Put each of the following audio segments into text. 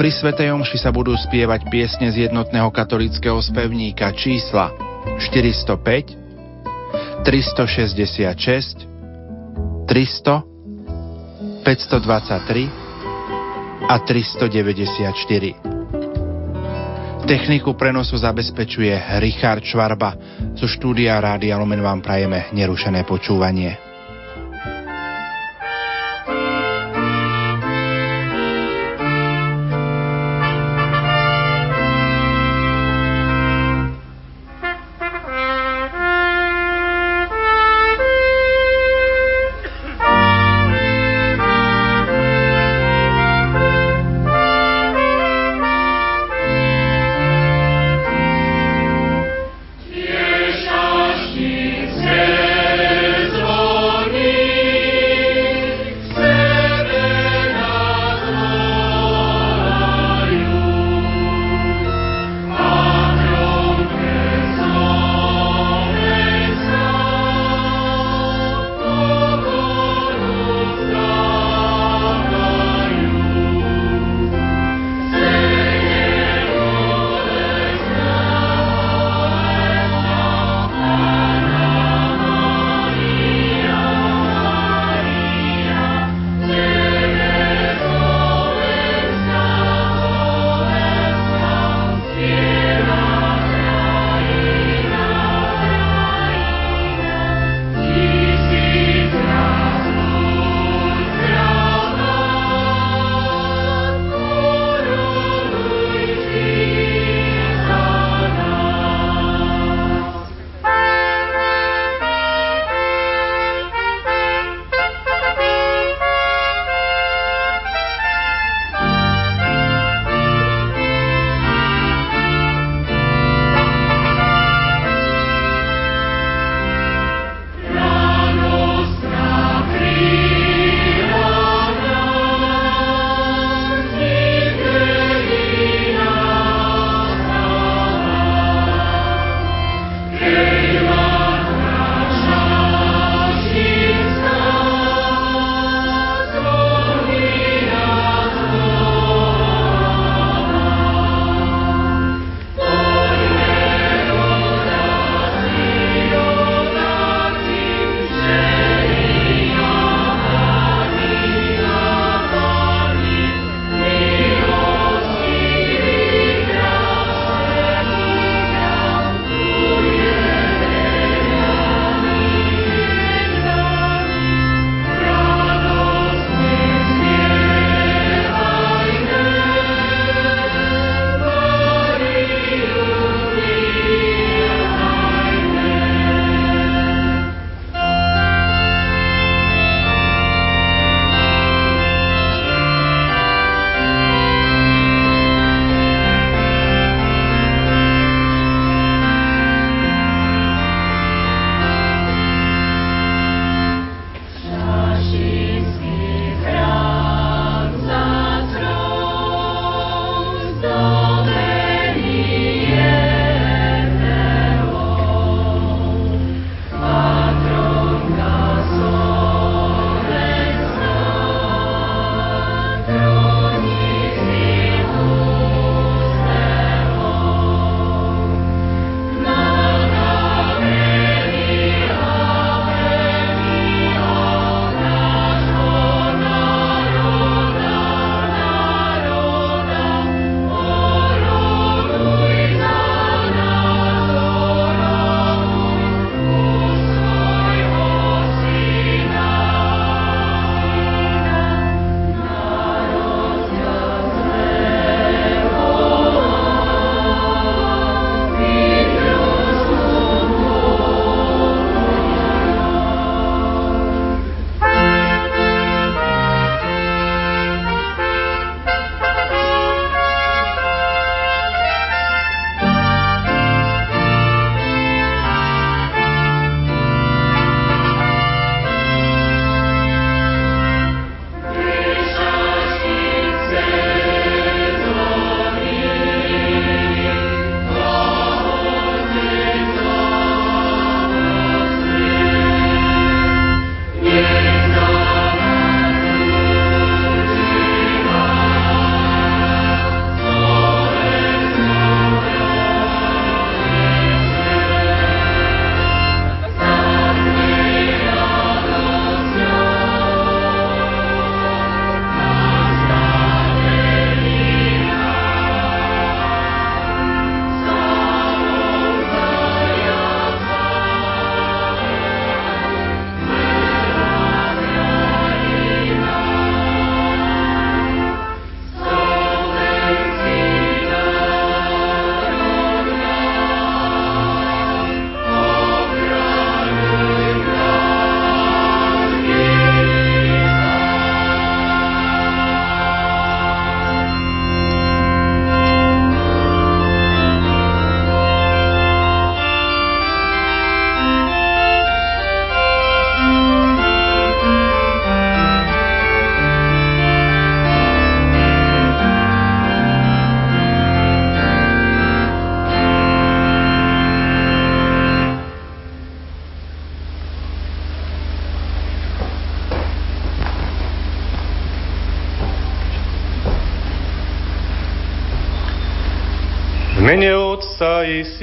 Pri Svetej Omši sa budú spievať piesne z jednotného katolického spevníka čísla 405, 366, 300, 523 a 394. Techniku prenosu zabezpečuje Richard Švarba. Zo štúdia Rádia Lumen vám prajeme nerušené počúvanie.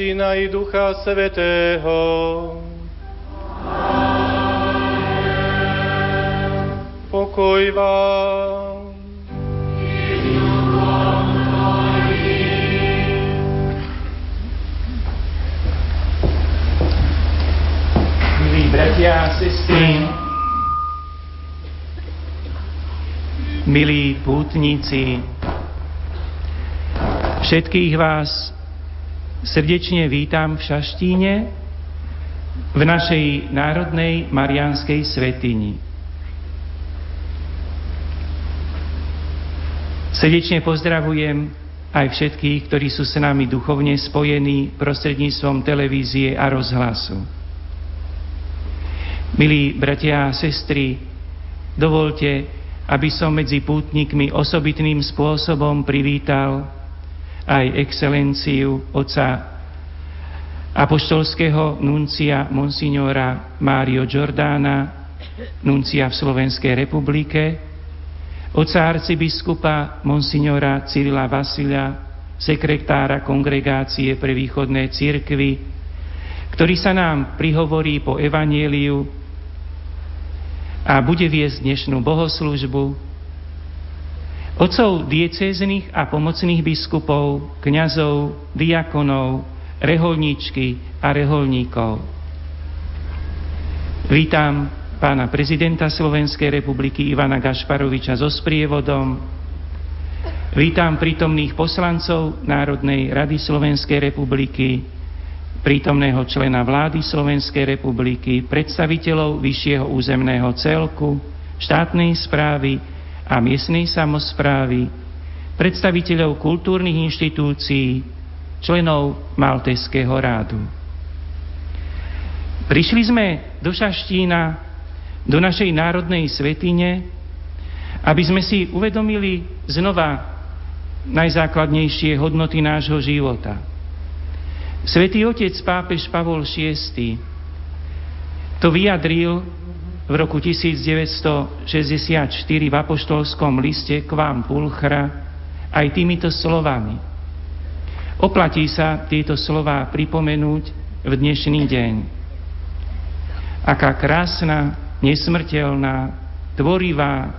Syna i Ducha Svetého. Pokoj vám. Milí bratia a sestry, milí pútnici, Všetkých vás srdečne vítam v Šaštíne, v našej národnej marianskej svetini. Srdečne pozdravujem aj všetkých, ktorí sú s nami duchovne spojení prostredníctvom televízie a rozhlasu. Milí bratia a sestry, dovolte, aby som medzi pútnikmi osobitným spôsobom privítal aj excelenciu oca apoštolského nuncia monsignora Mário Giordana, nuncia v Slovenskej republike, oca arcibiskupa monsignora Cyrila Vasila, sekretára kongregácie pre východné církvy, ktorý sa nám prihovorí po evanieliu a bude viesť dnešnú bohoslužbu Otcov diecéznych a pomocných biskupov, kňazov, diakonov, reholníčky a reholníkov. Vítam pána prezidenta Slovenskej republiky Ivana Gašparoviča so sprievodom. Vítam prítomných poslancov Národnej rady Slovenskej republiky, prítomného člena vlády Slovenskej republiky, predstaviteľov vyššieho územného celku, štátnej správy, a miestnej samozprávy, predstaviteľov kultúrnych inštitúcií, členov Malteského rádu. Prišli sme do Šaštína, do našej národnej svetine, aby sme si uvedomili znova najzákladnejšie hodnoty nášho života. Svetý otec pápež Pavol VI to vyjadril v roku 1964 v apoštolskom liste k vám Pulchra aj týmito slovami. Oplatí sa tieto slova pripomenúť v dnešný deň. Aká krásna, nesmrteľná, tvorivá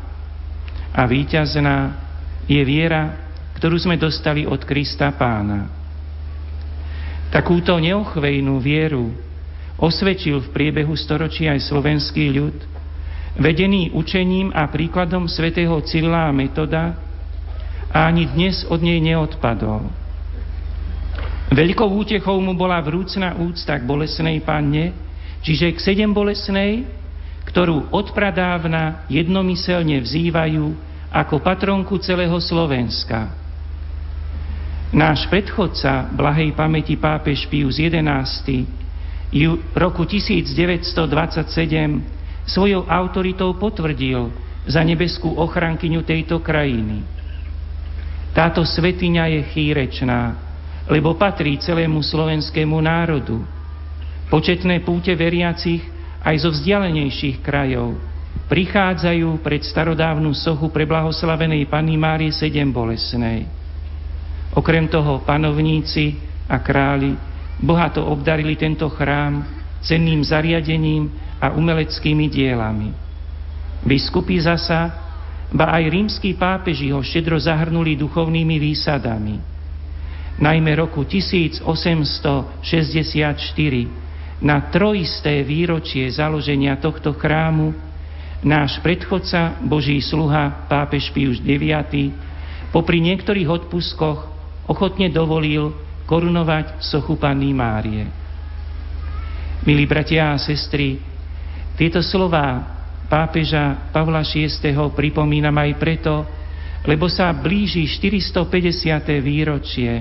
a víťazná je viera, ktorú sme dostali od Krista Pána. Takúto neochvejnú vieru osvedčil v priebehu storočí aj slovenský ľud, vedený učením a príkladom svätého Cyrila a Metoda a ani dnes od nej neodpadol. Veľkou útechou mu bola vrúcna úcta k bolesnej panne, čiže k sedem bolesnej, ktorú odpradávna jednomyselne vzývajú ako patronku celého Slovenska. Náš predchodca, blahej pamäti pápež Pius XI, roku 1927 svojou autoritou potvrdil za nebeskú ochrankyňu tejto krajiny. Táto svetiňa je chýrečná, lebo patrí celému slovenskému národu. Početné púte veriacich aj zo vzdialenejších krajov prichádzajú pred starodávnu sochu preblahoslavenej Panny Márie sedem bolesnej. Okrem toho panovníci a králi bohato obdarili tento chrám cenným zariadením a umeleckými dielami. Biskupy zasa, ba aj rímsky pápeži ho štedro zahrnuli duchovnými výsadami. Najmä roku 1864 na trojisté výročie založenia tohto chrámu náš predchodca, Boží sluha, pápež Pius IX, popri niektorých odpuskoch ochotne dovolil korunovať sochu Panny Márie. Milí bratia a sestry, tieto slova pápeža Pavla VI. pripomínam aj preto, lebo sa blíži 450. výročie.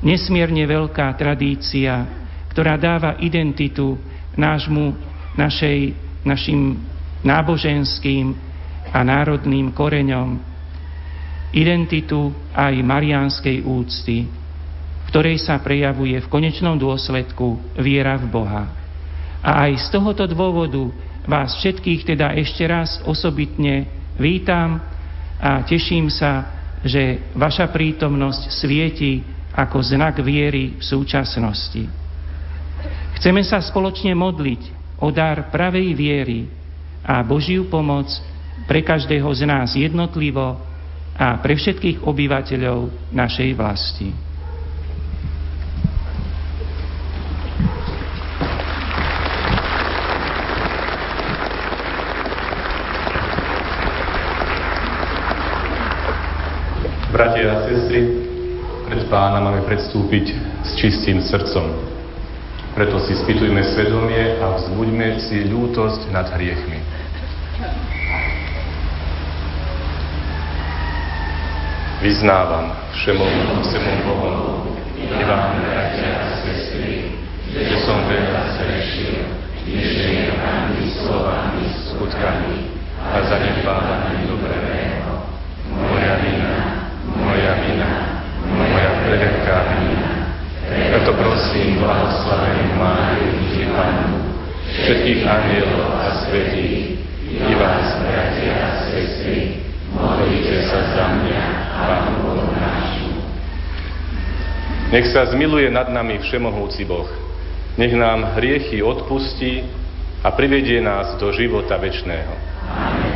Nesmierne veľká tradícia, ktorá dáva identitu nášmu, našej, našim náboženským a národným koreňom, identitu aj mariánskej úcty ktorej sa prejavuje v konečnom dôsledku viera v Boha. A aj z tohoto dôvodu vás všetkých teda ešte raz osobitne vítam a teším sa, že vaša prítomnosť svieti ako znak viery v súčasnosti. Chceme sa spoločne modliť o dar pravej viery a Božiu pomoc pre každého z nás jednotlivo a pre všetkých obyvateľov našej vlasti. Bratia a sestry, pred pána máme predstúpiť s čistým srdcom. Preto si spýtujme svedomie a vzbuďme si ľútosť nad hriechmi. Vyznávam všemom, všemom Bohom i vám, bratia a sestry, že som veľa zrešil, myšlienkami, slovami, skutkami a zanedbávaním dobrého. Moja vina, moja vina, moja veľká vina. Preto prosím, blahoslavenú Máriu, ti Pánu, všetkých anielov a svetých, i vás, bratia a sestry, modlite sa za mňa, Pánu Bohu nášu. Nech sa zmiluje nad nami Všemohúci Boh. Nech nám hriechy odpustí a privedie nás do života večného. Amen.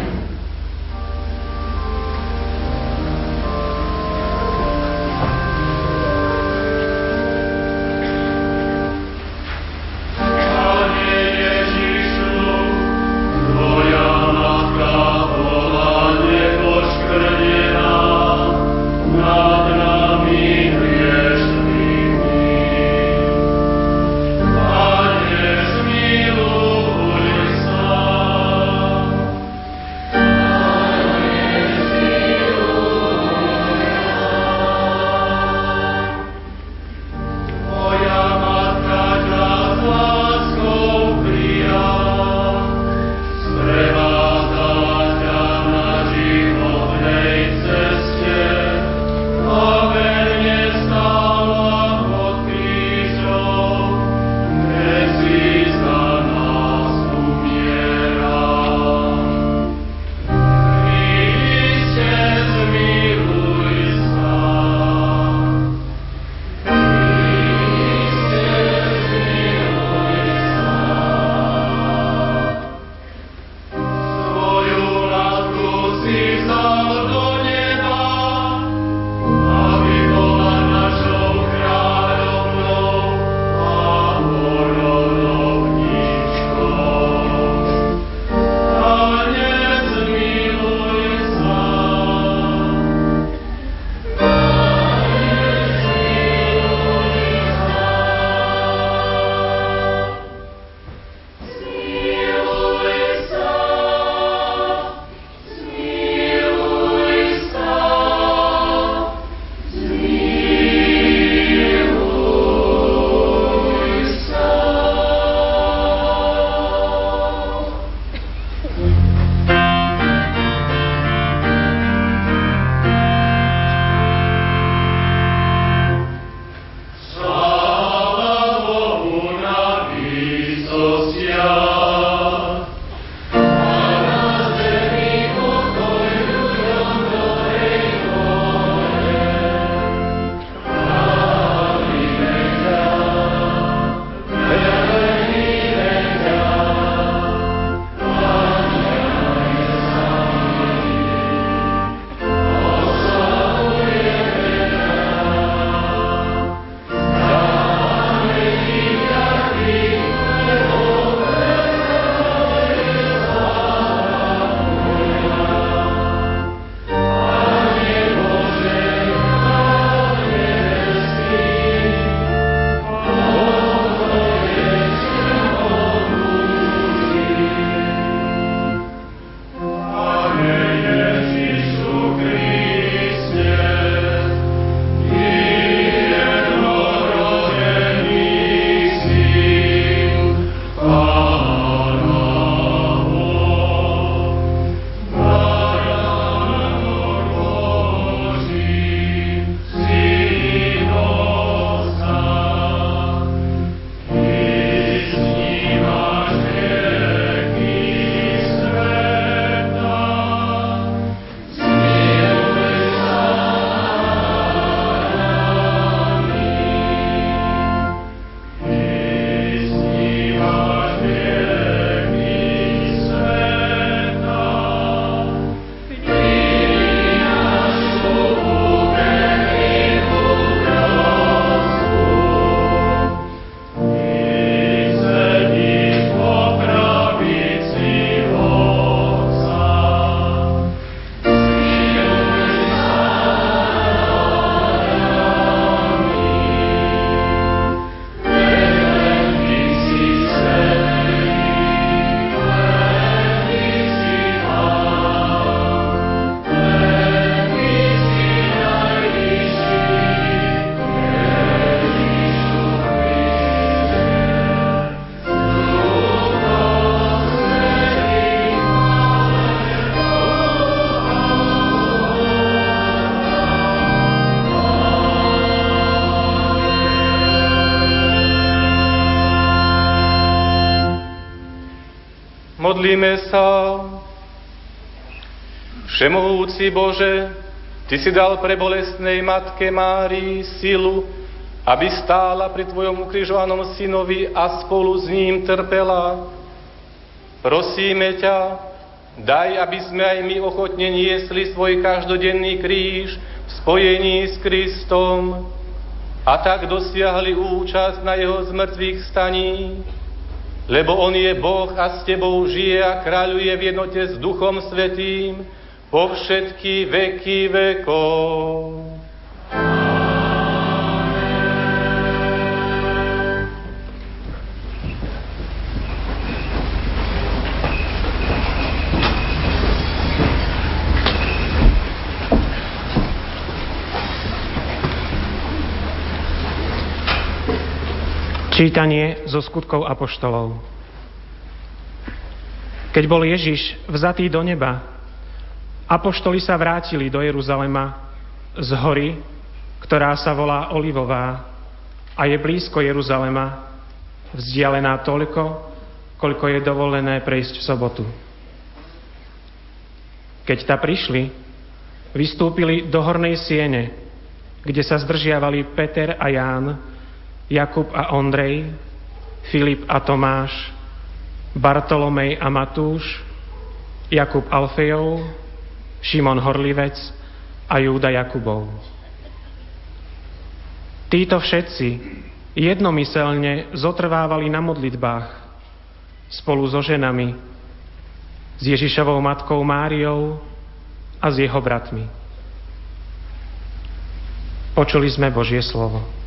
Modlíme sa. Všemohúci Bože, Ty si dal pre bolestnej Matke Márii silu, aby stála pri Tvojom ukrižovanom synovi a spolu s ním trpela. Prosíme ťa, daj, aby sme aj my ochotne niesli svoj každodenný kríž v spojení s Kristom a tak dosiahli účasť na jeho zmrtvých staní, lebo on je Boh a s tebou žije a kráľuje v jednote s Duchom Svetým, po všetky veky vekov. Čítanie zo skutkov apoštolov. Keď bol Ježiš vzatý do neba, Apoštoli sa vrátili do Jeruzalema z hory, ktorá sa volá Olivová a je blízko Jeruzalema, vzdialená toľko, koľko je dovolené prejsť v sobotu. Keď ta prišli, vystúpili do hornej siene, kde sa zdržiavali Peter a Ján, Jakub a Ondrej, Filip a Tomáš, Bartolomej a Matúš, Jakub Alfejov, Šimon Horlivec a Júda Jakubov. Títo všetci jednomyselne zotrvávali na modlitbách spolu so ženami, s Ježišovou matkou Máriou a s jeho bratmi. Počuli sme Božie slovo.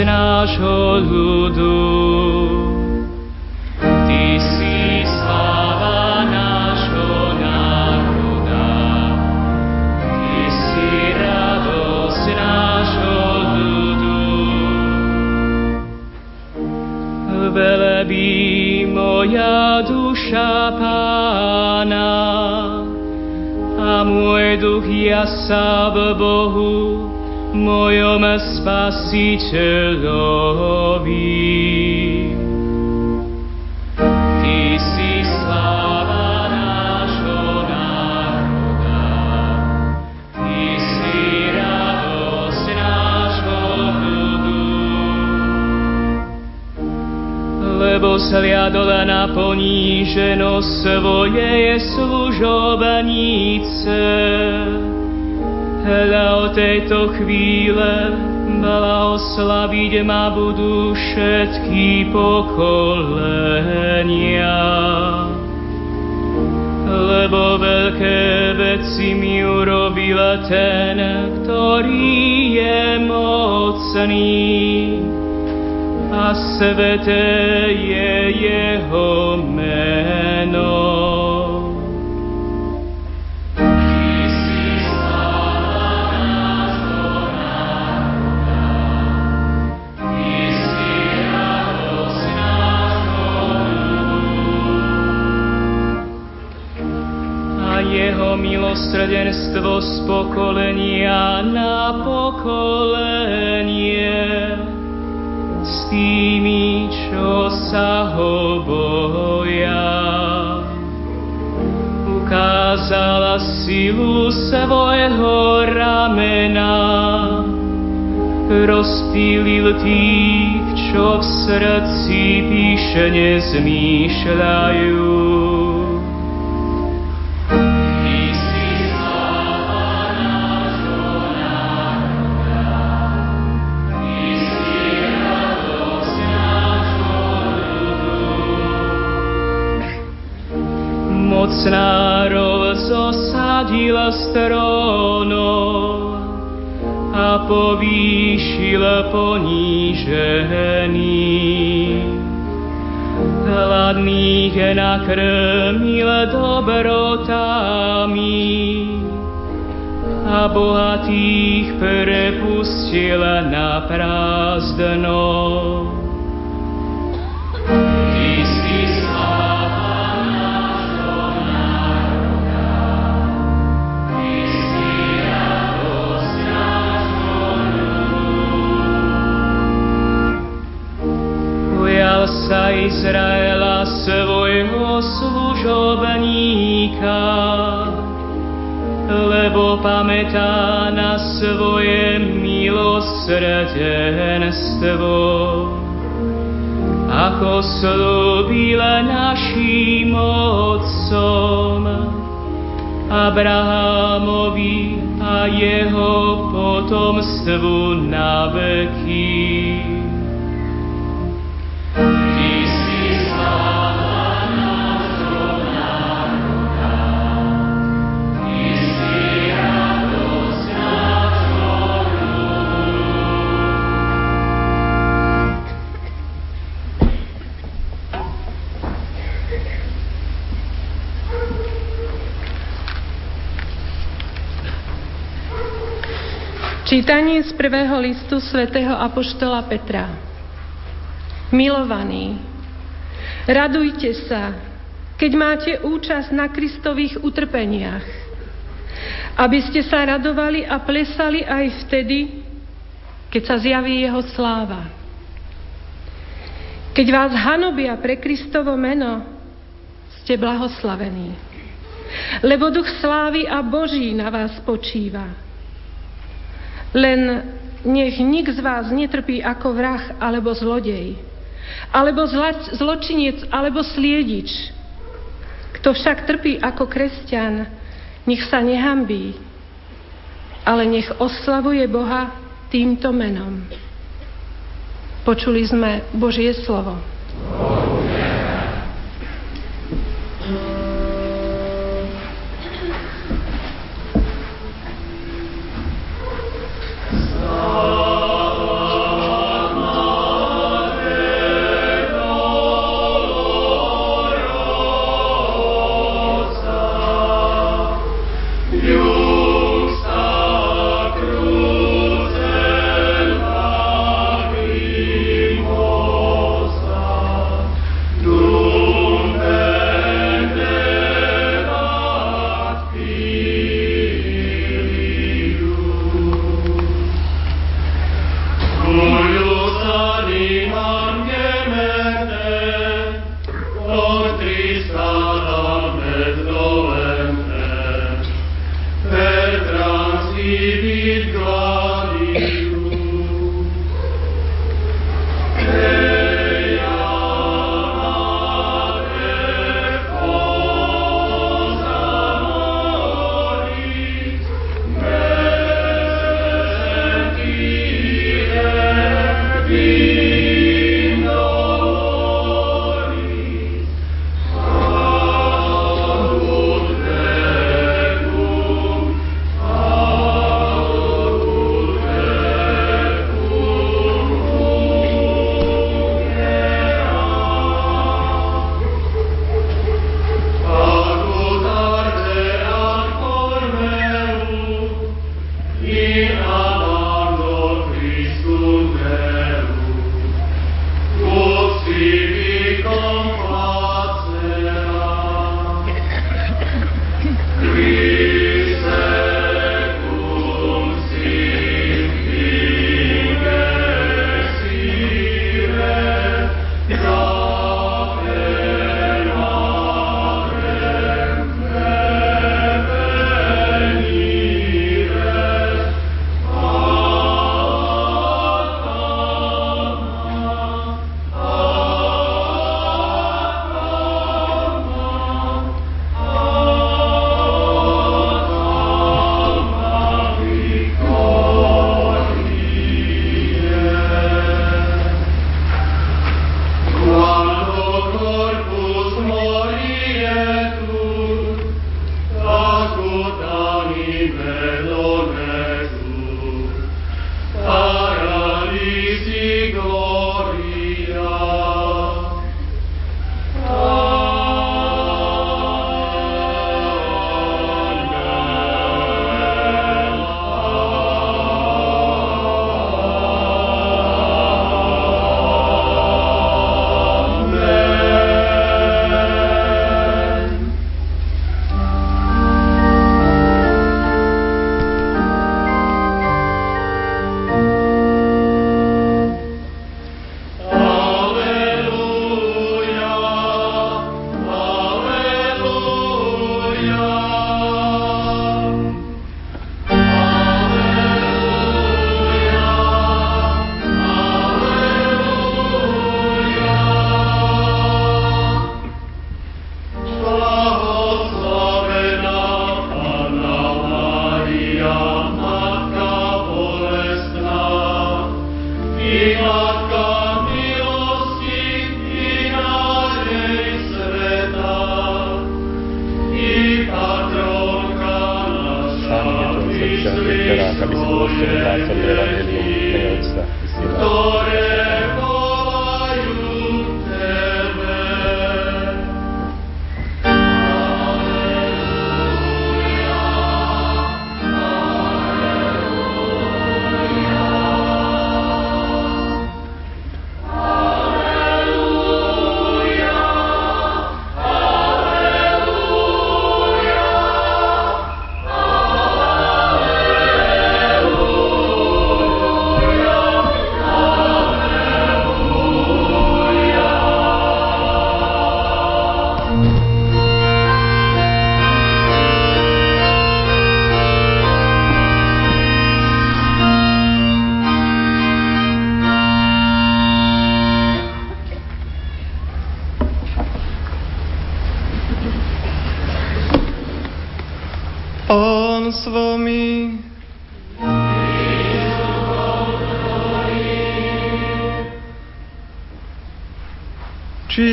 Radosť nášho ľudu. Ty si sláva nášho národa. Ty si. Velebí moja duša Pána, a môj duch jasá v Bohu, spasiteľovi. Ty si sláva si radosť. Lebo sliadol na poníženosť svojej služobníc srdce. Hľa o tejto chvíle mala oslaviť ma budú všetky pokolenia. Lebo veľké veci mi urobil ten, ktorý je mocný a sveté je jeho milosrdenstvo z pokolenia na pokolenie s tými, čo sa ho boja. Ukázala silu svojho ramena, rozpílil tých, čo v srdci píše nezmýšľajú. Mocnárov zosadil strónov a povýšil ponížený. hladných nakrmil dobrotami a bohatých prepustil na prázdno. Sa Izraela svojho služobníka, lebo pamätá na svoje milosrdenstvo, ako slúbil našim otcom, Abrahamovi a jeho potomstvu na veky. Čítanie z prvého listu svätého Apoštola Petra. Milovaní, radujte sa, keď máte účasť na Kristových utrpeniach, aby ste sa radovali a plesali aj vtedy, keď sa zjaví jeho sláva. Keď vás hanobia pre Kristovo meno, ste blahoslavení, lebo duch slávy a Boží na vás počíva. Len nech nik z vás netrpí ako vrah alebo zlodej, alebo zločinec alebo sliedič. Kto však trpí ako kresťan, nech sa nehambí, ale nech oslavuje Boha týmto menom. Počuli sme Božie slovo. spoločne Oh.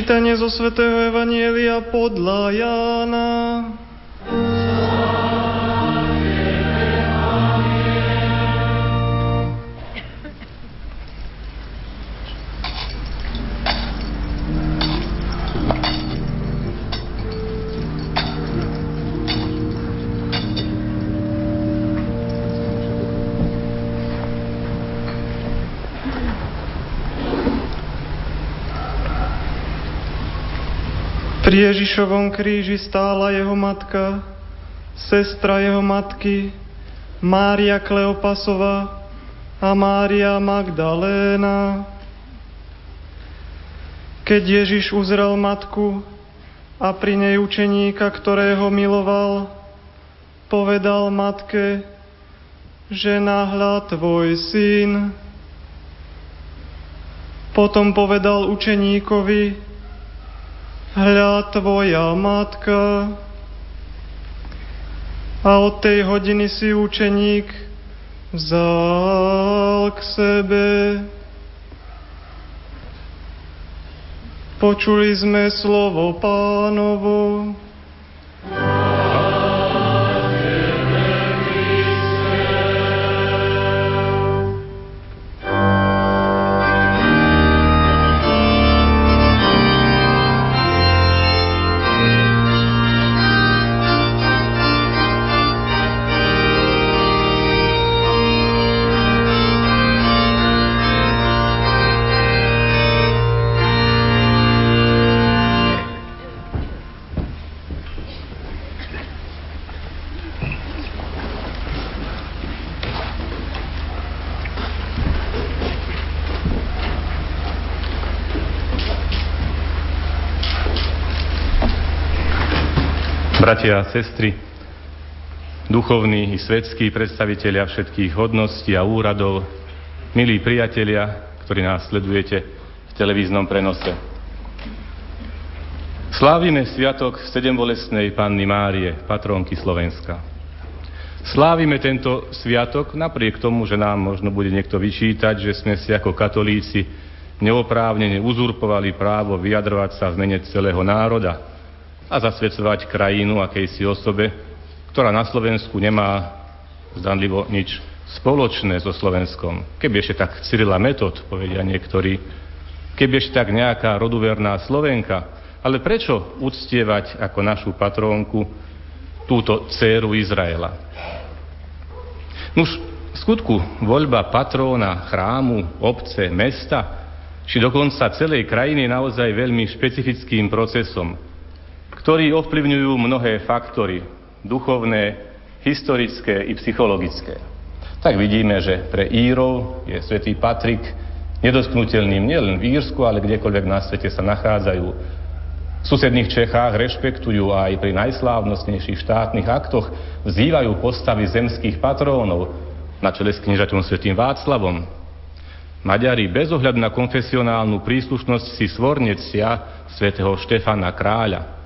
Čítanie zo svätého Evanielia podľa Jána. Pri Ježišovom kríži stála jeho matka, sestra jeho matky, Mária Kleopasová a Mária Magdaléna. Keď Ježiš uzrel matku a pri nej učeníka, ktorého miloval, povedal matke, že nahľa tvoj syn. Potom povedal učeníkovi, hľa tvoja matka. A od tej hodiny si učeník vzal k sebe. Počuli sme slovo pánovo. Bratia a sestry, duchovní i svetskí predstavitelia všetkých hodností a úradov, milí priatelia, ktorí nás sledujete v televíznom prenose. Slávime sviatok sedembolesnej Panny Márie, patrónky Slovenska. Slávime tento sviatok napriek tomu, že nám možno bude niekto vyčítať, že sme si ako katolíci neoprávnene uzurpovali právo vyjadrovať sa v mene celého národa, a zasvedcovať krajinu akejsi osobe, ktorá na Slovensku nemá zdanlivo nič spoločné so Slovenskom. Keby ešte tak Cyrila Metod, povedia niektorí, keby ešte tak nejaká roduverná Slovenka, ale prečo uctievať ako našu patrónku túto dceru Izraela? Nuž, v skutku voľba patróna chrámu, obce, mesta, či dokonca celej krajiny naozaj veľmi špecifickým procesom, ktorí ovplyvňujú mnohé faktory, duchovné, historické i psychologické. Tak vidíme, že pre Írov je svätý Patrik nedotknutelným nielen v Írsku, ale kdekoľvek na svete sa nachádzajú. V susedných Čechách rešpektujú aj pri najslávnostnejších štátnych aktoch, vzývajú postavy zemských patrónov na čele s kniežaťom svätým Václavom. Maďari bez ohľadu na konfesionálnu príslušnosť si svornecia svätého Štefana Kráľa.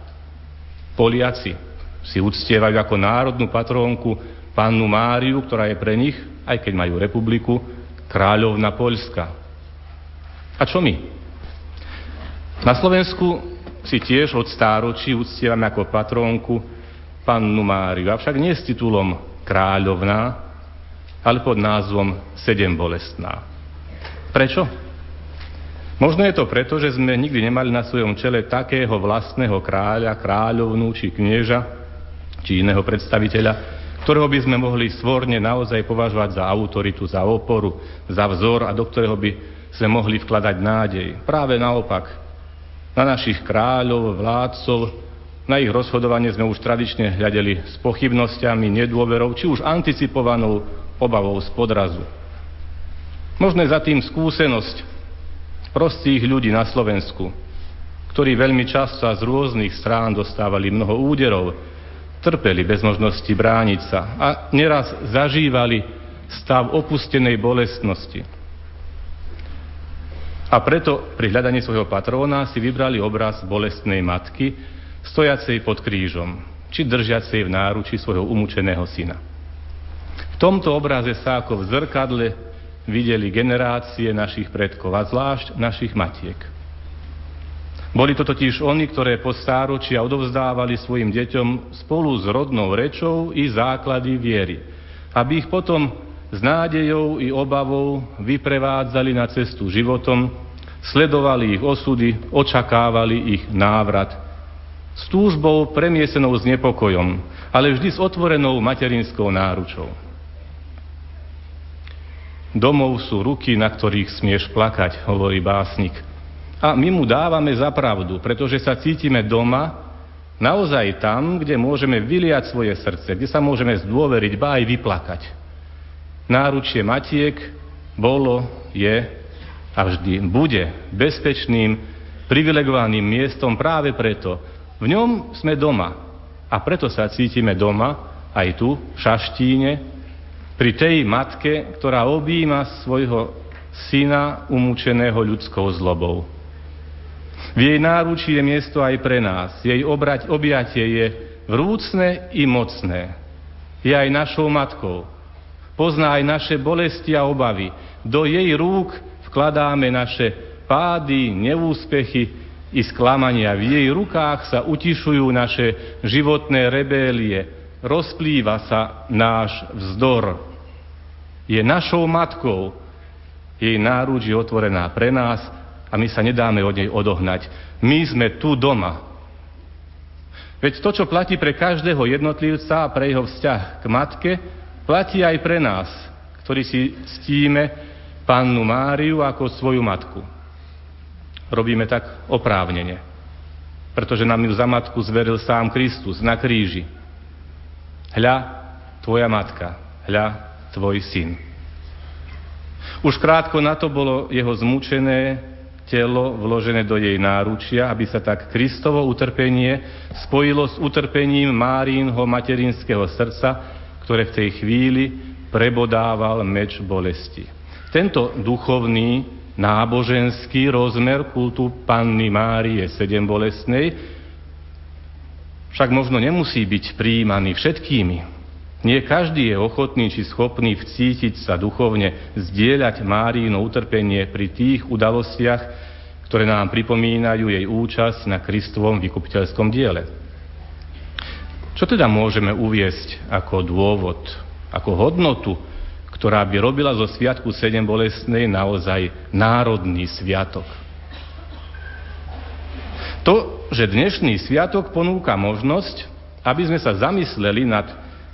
Poliaci si uctievajú ako národnú patrónku pannu Máriu, ktorá je pre nich, aj keď majú republiku, kráľovna Poľska. A čo my? Na Slovensku si tiež od stáročí uctievame ako patrónku pannu Máriu, avšak nie s titulom kráľovná, ale pod názvom Sedem bolestná. Prečo? Možno je to preto, že sme nikdy nemali na svojom čele takého vlastného kráľa, kráľovnú či knieža, či iného predstaviteľa, ktorého by sme mohli svorne naozaj považovať za autoritu, za oporu, za vzor a do ktorého by sme mohli vkladať nádej. Práve naopak, na našich kráľov, vládcov, na ich rozhodovanie sme už tradične hľadeli s pochybnosťami, nedôverou, či už anticipovanou obavou z podrazu. Možno je za tým skúsenosť prostých ľudí na Slovensku, ktorí veľmi často a z rôznych strán dostávali mnoho úderov, trpeli bez možnosti brániť sa a neraz zažívali stav opustenej bolestnosti. A preto pri hľadaní svojho patróna si vybrali obraz bolestnej matky, stojacej pod krížom, či držiacej v náruči svojho umúčeného syna. V tomto obraze sa ako v zrkadle videli generácie našich predkov a zvlášť našich matiek. Boli to totiž oni, ktoré po stáročia odovzdávali svojim deťom spolu s rodnou rečou i základy viery, aby ich potom s nádejou i obavou vyprevádzali na cestu životom, sledovali ich osudy, očakávali ich návrat. S túžbou premiesenou s nepokojom, ale vždy s otvorenou materinskou náručou. Domov sú ruky, na ktorých smieš plakať, hovorí básnik. A my mu dávame za pravdu, pretože sa cítime doma, naozaj tam, kde môžeme vyliať svoje srdce, kde sa môžeme zdôveriť, ba aj vyplakať. Náručie matiek bolo, je a vždy bude bezpečným, privilegovaným miestom práve preto. V ňom sme doma a preto sa cítime doma aj tu, v Šaštíne, pri tej matke, ktorá objíma svojho syna umúčeného ľudskou zlobou. V jej náručí je miesto aj pre nás. Jej obrať, objatie je vrúcne i mocné. Je aj našou matkou. Pozná aj naše bolesti a obavy. Do jej rúk vkladáme naše pády, neúspechy i sklamania. V jej rukách sa utišujú naše životné rebélie. Rozplýva sa náš vzdor je našou matkou. Jej náruč je otvorená pre nás a my sa nedáme od nej odohnať. My sme tu doma. Veď to, čo platí pre každého jednotlivca a pre jeho vzťah k matke, platí aj pre nás, ktorí si stíme pannu Máriu ako svoju matku. Robíme tak oprávnene, pretože nám ju za matku zveril sám Kristus na kríži. Hľa, tvoja matka, hľa, tvoj syn. Už krátko na to bolo jeho zmučené telo vložené do jej náručia, aby sa tak Kristovo utrpenie spojilo s utrpením Márínho materinského srdca, ktoré v tej chvíli prebodával meč bolesti. Tento duchovný, náboženský rozmer kultu Panny Márie sedem bolestnej však možno nemusí byť príjmaný všetkými, nie každý je ochotný či schopný vcítiť sa duchovne, zdieľať Márino utrpenie pri tých udalostiach, ktoré nám pripomínajú jej účasť na Kristovom vykupiteľskom diele. Čo teda môžeme uviesť ako dôvod, ako hodnotu, ktorá by robila zo Sviatku sedem bolestnej naozaj národný sviatok? To, že dnešný sviatok ponúka možnosť, aby sme sa zamysleli nad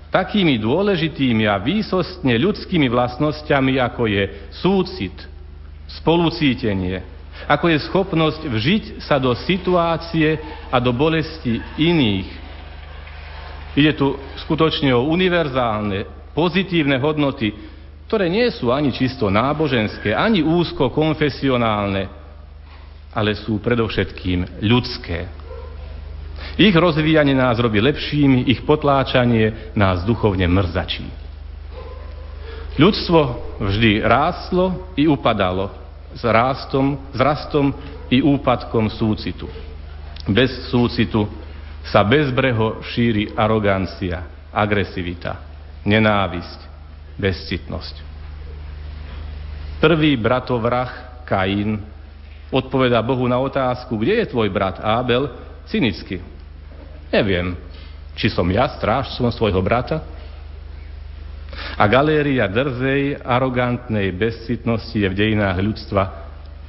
takými dôležitými a výsostne ľudskými vlastnosťami, ako je súcit, spolucítenie, ako je schopnosť vžiť sa do situácie a do bolesti iných. Ide tu skutočne o univerzálne, pozitívne hodnoty, ktoré nie sú ani čisto náboženské, ani úzko konfesionálne, ale sú predovšetkým ľudské. Ich rozvíjanie nás robí lepšími, ich potláčanie nás duchovne mrzačí. Ľudstvo vždy rástlo i upadalo s rástom, s rastom i úpadkom súcitu. Bez súcitu sa bezbreho šíri arogancia, agresivita, nenávisť, bezcitnosť. Prvý bratovrah Kain odpoveda Bohu na otázku, kde je tvoj brat Ábel, cynicky. Neviem, či som ja strážcom svojho brata. A galéria drzej, arogantnej bezcitnosti je v dejinách ľudstva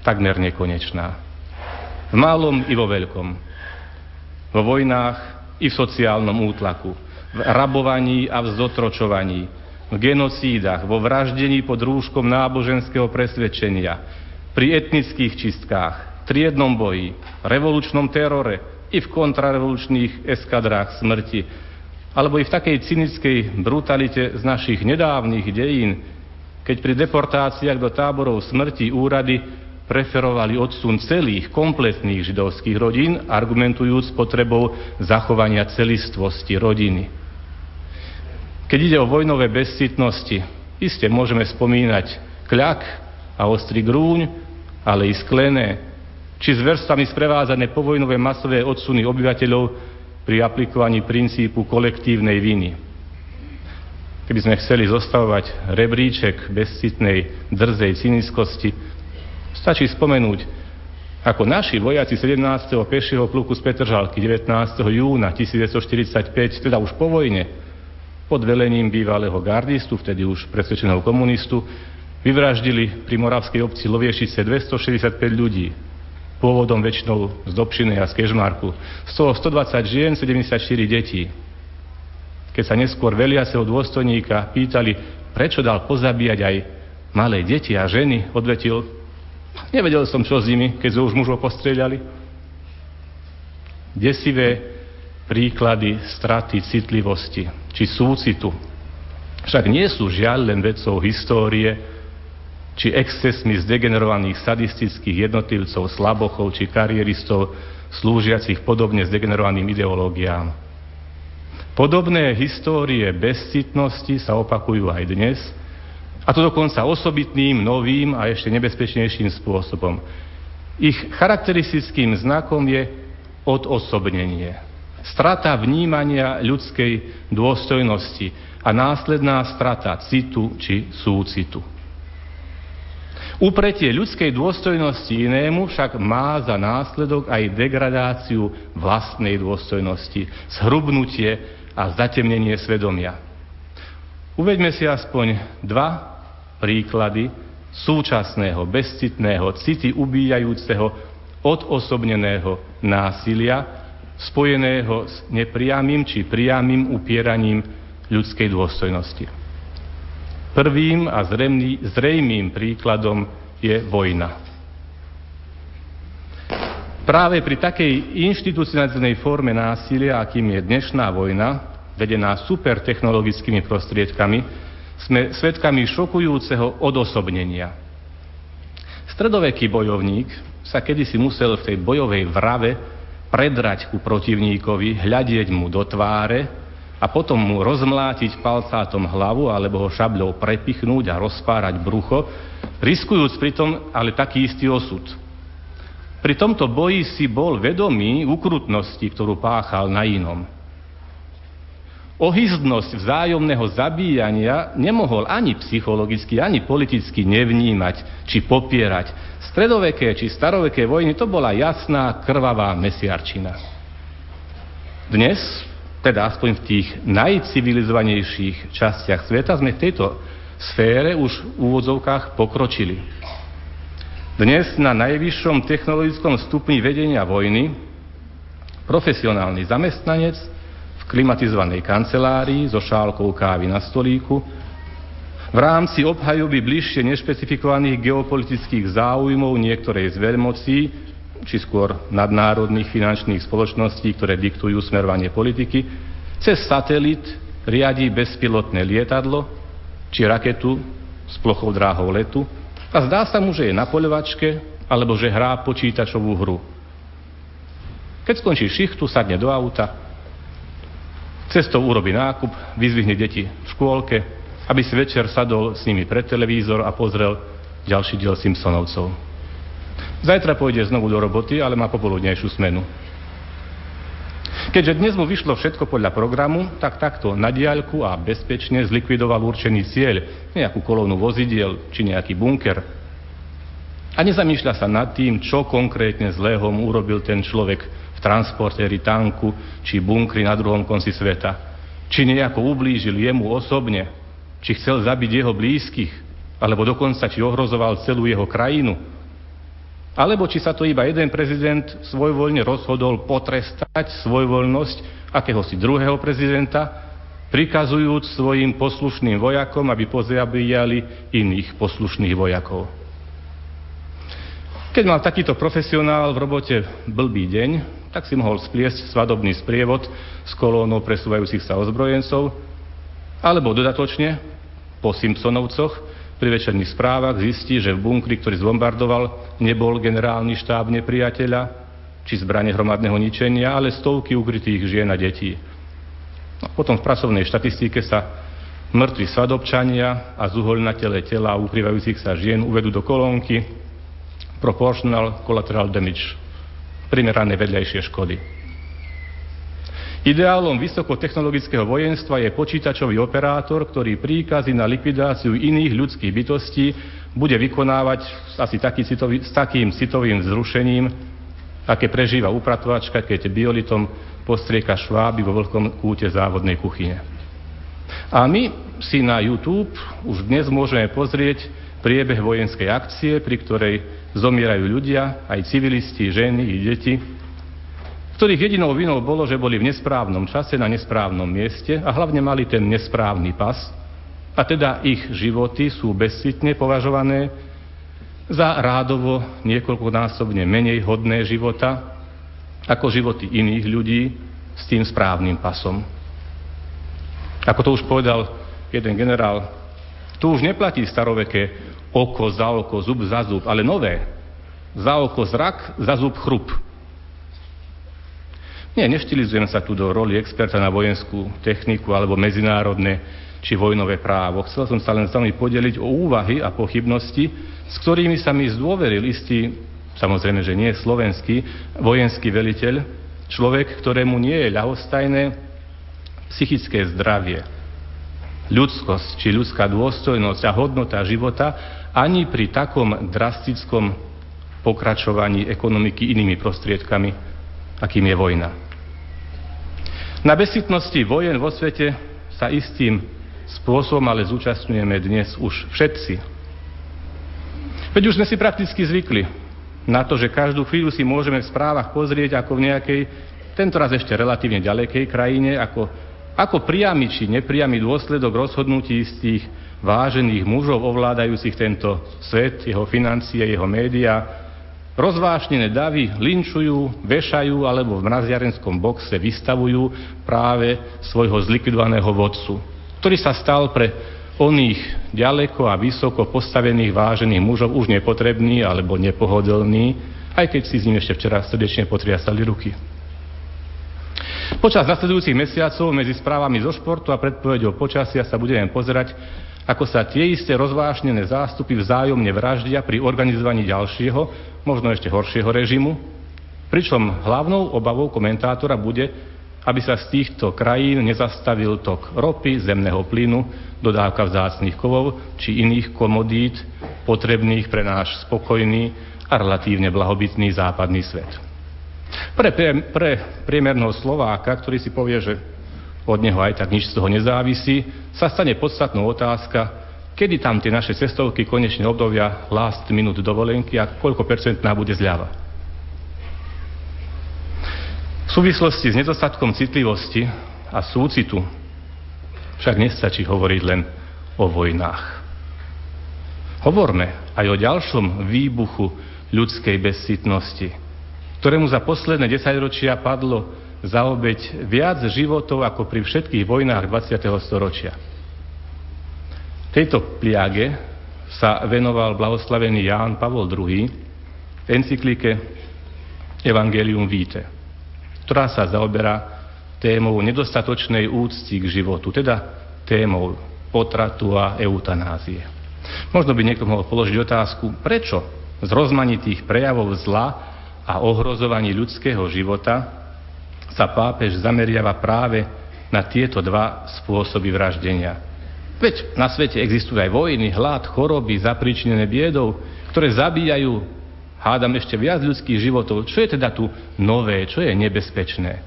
takmer nekonečná. V malom i vo veľkom. Vo vojnách i v sociálnom útlaku. V rabovaní a v zotročovaní. V genocídach, vo vraždení pod rúškom náboženského presvedčenia. Pri etnických čistkách, triednom boji, revolučnom terore i v kontrarevolučných eskadrách smrti alebo i v takej cynickej brutalite z našich nedávnych dejín, keď pri deportáciách do táborov smrti úrady preferovali odsun celých kompletných židovských rodín, argumentujúc potrebou zachovania celistvosti rodiny. Keď ide o vojnové bezcitnosti, iste môžeme spomínať kľak a ostrý grúň, ale i sklené, či zverstvami sprevázané povojnové masové odsuny obyvateľov pri aplikovaní princípu kolektívnej viny. Keby sme chceli zostavovať rebríček bezcitnej, drzej cyniskosti, stačí spomenúť, ako naši vojaci 17. pešieho pluku z Petržalky 19. júna 1945, teda už po vojne, pod velením bývalého gardistu, vtedy už presvedčeného komunistu, vyvraždili pri moravskej obci Loviešice 265 ľudí, pôvodom väčšinou z Dobšiny a z Kežmarku. Z toho 120 žien, 74 detí. Keď sa neskôr veliaceho dôstojníka pýtali, prečo dal pozabíjať aj malé deti a ženy, odvetil, nevedel som, čo s nimi, keď už mužov postrieľali. Desivé príklady straty citlivosti či súcitu však nie sú žiaľ len vecou histórie, či excesmi zdegenerovaných sadistických jednotlivcov, slabochov či karieristov, slúžiacich podobne zdegenerovaným ideológiám. Podobné histórie bezcitnosti sa opakujú aj dnes, a to dokonca osobitným, novým a ešte nebezpečnejším spôsobom. Ich charakteristickým znakom je odosobnenie. Strata vnímania ľudskej dôstojnosti a následná strata citu či súcitu. Upretie ľudskej dôstojnosti inému však má za následok aj degradáciu vlastnej dôstojnosti, zhrubnutie a zatemnenie svedomia. Uveďme si aspoň dva príklady súčasného, bezcitného, city ubíjajúceho, odosobneného násilia, spojeného s nepriamým či priamým upieraním ľudskej dôstojnosti. Prvým a zrejmý, zrejmým príkladom je vojna. Práve pri takej inštitucionalizovanej forme násilia, akým je dnešná vojna, vedená supertechnologickými prostriedkami, sme svedkami šokujúceho odosobnenia. Stredoveký bojovník sa kedysi musel v tej bojovej vrave predrať ku protivníkovi, hľadieť mu do tváre a potom mu rozmlátiť palcátom hlavu alebo ho šabľou prepichnúť a rozpárať brucho, riskujúc pritom ale taký istý osud. Pri tomto boji si bol vedomý ukrutnosti, ktorú páchal na inom. Ohyzdnosť vzájomného zabíjania nemohol ani psychologicky, ani politicky nevnímať či popierať. Stredoveké či staroveké vojny to bola jasná krvavá mesiarčina. Dnes teda aspoň v tých najcivilizovanejších častiach sveta, sme v tejto sfére už v úvodzovkách pokročili. Dnes na najvyššom technologickom stupni vedenia vojny profesionálny zamestnanec v klimatizovanej kancelárii so šálkou kávy na stolíku v rámci obhajoby bližšie nešpecifikovaných geopolitických záujmov niektorej z veľmocí či skôr nadnárodných finančných spoločností, ktoré diktujú smerovanie politiky, cez satelit riadi bezpilotné lietadlo či raketu s plochou dráhou letu a zdá sa mu, že je na poľovačke alebo že hrá počítačovú hru. Keď skončí šichtu, sadne do auta, cestou urobí nákup, vyzvihne deti v škôlke, aby si večer sadol s nimi pred televízor a pozrel ďalší diel Simpsonovcov. Zajtra pôjde znovu do roboty, ale má popoludnejšiu smenu. Keďže dnes mu vyšlo všetko podľa programu, tak takto na diaľku a bezpečne zlikvidoval určený cieľ, nejakú kolónu vozidiel či nejaký bunker. A nezamýšľa sa nad tým, čo konkrétne zlého mu urobil ten človek v transportéri tanku či bunkri na druhom konci sveta. Či nejako ublížil jemu osobne, či chcel zabiť jeho blízkych, alebo dokonca či ohrozoval celú jeho krajinu, alebo či sa to iba jeden prezident svojvoľne rozhodol potrestať svojvoľnosť akéhosi druhého prezidenta, prikazujúc svojim poslušným vojakom, aby pozabíjali iných poslušných vojakov. Keď mal takýto profesionál v robote blbý deň, tak si mohol spliesť svadobný sprievod s kolónou presúvajúcich sa ozbrojencov, alebo dodatočne, po Simpsonovcoch, pri večerných správach zistí, že v bunkri, ktorý zbombardoval, nebol generálny štáb nepriateľa, či zbranie hromadného ničenia, ale stovky ukrytých žien a detí. No, potom v pracovnej štatistike sa mŕtvi svadobčania a na tele tela ukrývajúcich sa žien uvedú do kolónky proportional collateral damage, primerané vedľajšie škody. Ideálom vysokotechnologického vojenstva je počítačový operátor, ktorý príkazy na likvidáciu iných ľudských bytostí bude vykonávať asi taký citový, s takým citovým vzrušením, aké prežíva upratovačka, keď biolitom postrieka šváby vo veľkom kúte závodnej kuchyne. A my si na YouTube už dnes môžeme pozrieť priebeh vojenskej akcie, pri ktorej zomierajú ľudia, aj civilisti, ženy i deti, ktorých jedinou vinou bolo, že boli v nesprávnom čase na nesprávnom mieste a hlavne mali ten nesprávny pas, a teda ich životy sú bezcitne považované za rádovo niekoľkonásobne menej hodné života ako životy iných ľudí s tým správnym pasom. Ako to už povedal jeden generál, tu už neplatí staroveké oko za oko, zub za zub, ale nové. Za oko zrak, za zub chrup. Nie, neštilizujem sa tu do roli experta na vojenskú techniku alebo medzinárodné či vojnové právo. Chcel som sa len s vami podeliť o úvahy a pochybnosti, s ktorými sa mi zdôveril istý, samozrejme, že nie slovenský, vojenský veliteľ, človek, ktorému nie je ľahostajné psychické zdravie, ľudskosť či ľudská dôstojnosť a hodnota života ani pri takom drastickom pokračovaní ekonomiky inými prostriedkami, akým je vojna. Na bezsitnosti vojen vo svete sa istým spôsobom ale zúčastňujeme dnes už všetci. Veď už sme si prakticky zvykli na to, že každú chvíľu si môžeme v správach pozrieť ako v nejakej, tentoraz ešte relatívne ďalekej krajine, ako, ako priamy či nepriamy dôsledok rozhodnutí z tých vážených mužov ovládajúcich tento svet, jeho financie, jeho médiá, Rozvášnené davy linčujú, vešajú alebo v mraziarenskom boxe vystavujú práve svojho zlikvidovaného vodcu, ktorý sa stal pre oných ďaleko a vysoko postavených vážených mužov už nepotrebný alebo nepohodlný, aj keď si s ním ešte včera srdečne potriasali ruky. Počas nasledujúcich mesiacov medzi správami zo športu a predpovedou počasia sa budeme pozerať ako sa tie isté rozvášnené zástupy vzájomne vraždia pri organizovaní ďalšieho, možno ešte horšieho režimu, pričom hlavnou obavou komentátora bude, aby sa z týchto krajín nezastavil tok ropy, zemného plynu, dodávka vzácných kovov či iných komodít potrebných pre náš spokojný a relatívne blahobytný západný svet. Pre, pre, priemerného Slováka, ktorý si povie, že od neho aj tak nič z toho nezávisí, sa stane podstatnou otázka, kedy tam tie naše cestovky konečne obdobia last minút dovolenky a koľko percentná bude zľava. V súvislosti s nedostatkom citlivosti a súcitu však nestačí hovoriť len o vojnách. Hovorme aj o ďalšom výbuchu ľudskej bezcitnosti, ktorému za posledné desaťročia padlo za obeď viac životov ako pri všetkých vojnách 20. storočia. Tejto pliage sa venoval blahoslavený Ján Pavol II v encyklike Evangelium Vitae, ktorá sa zaoberá témou nedostatočnej úcty k životu, teda témou potratu a eutanázie. Možno by niekto mohol položiť otázku, prečo z rozmanitých prejavov zla a ohrozovaní ľudského života sa pápež zameriava práve na tieto dva spôsoby vraždenia. Veď na svete existujú aj vojny, hlad, choroby, zapričinené biedou, ktoré zabíjajú, hádam ešte viac ľudských životov. Čo je teda tu nové, čo je nebezpečné?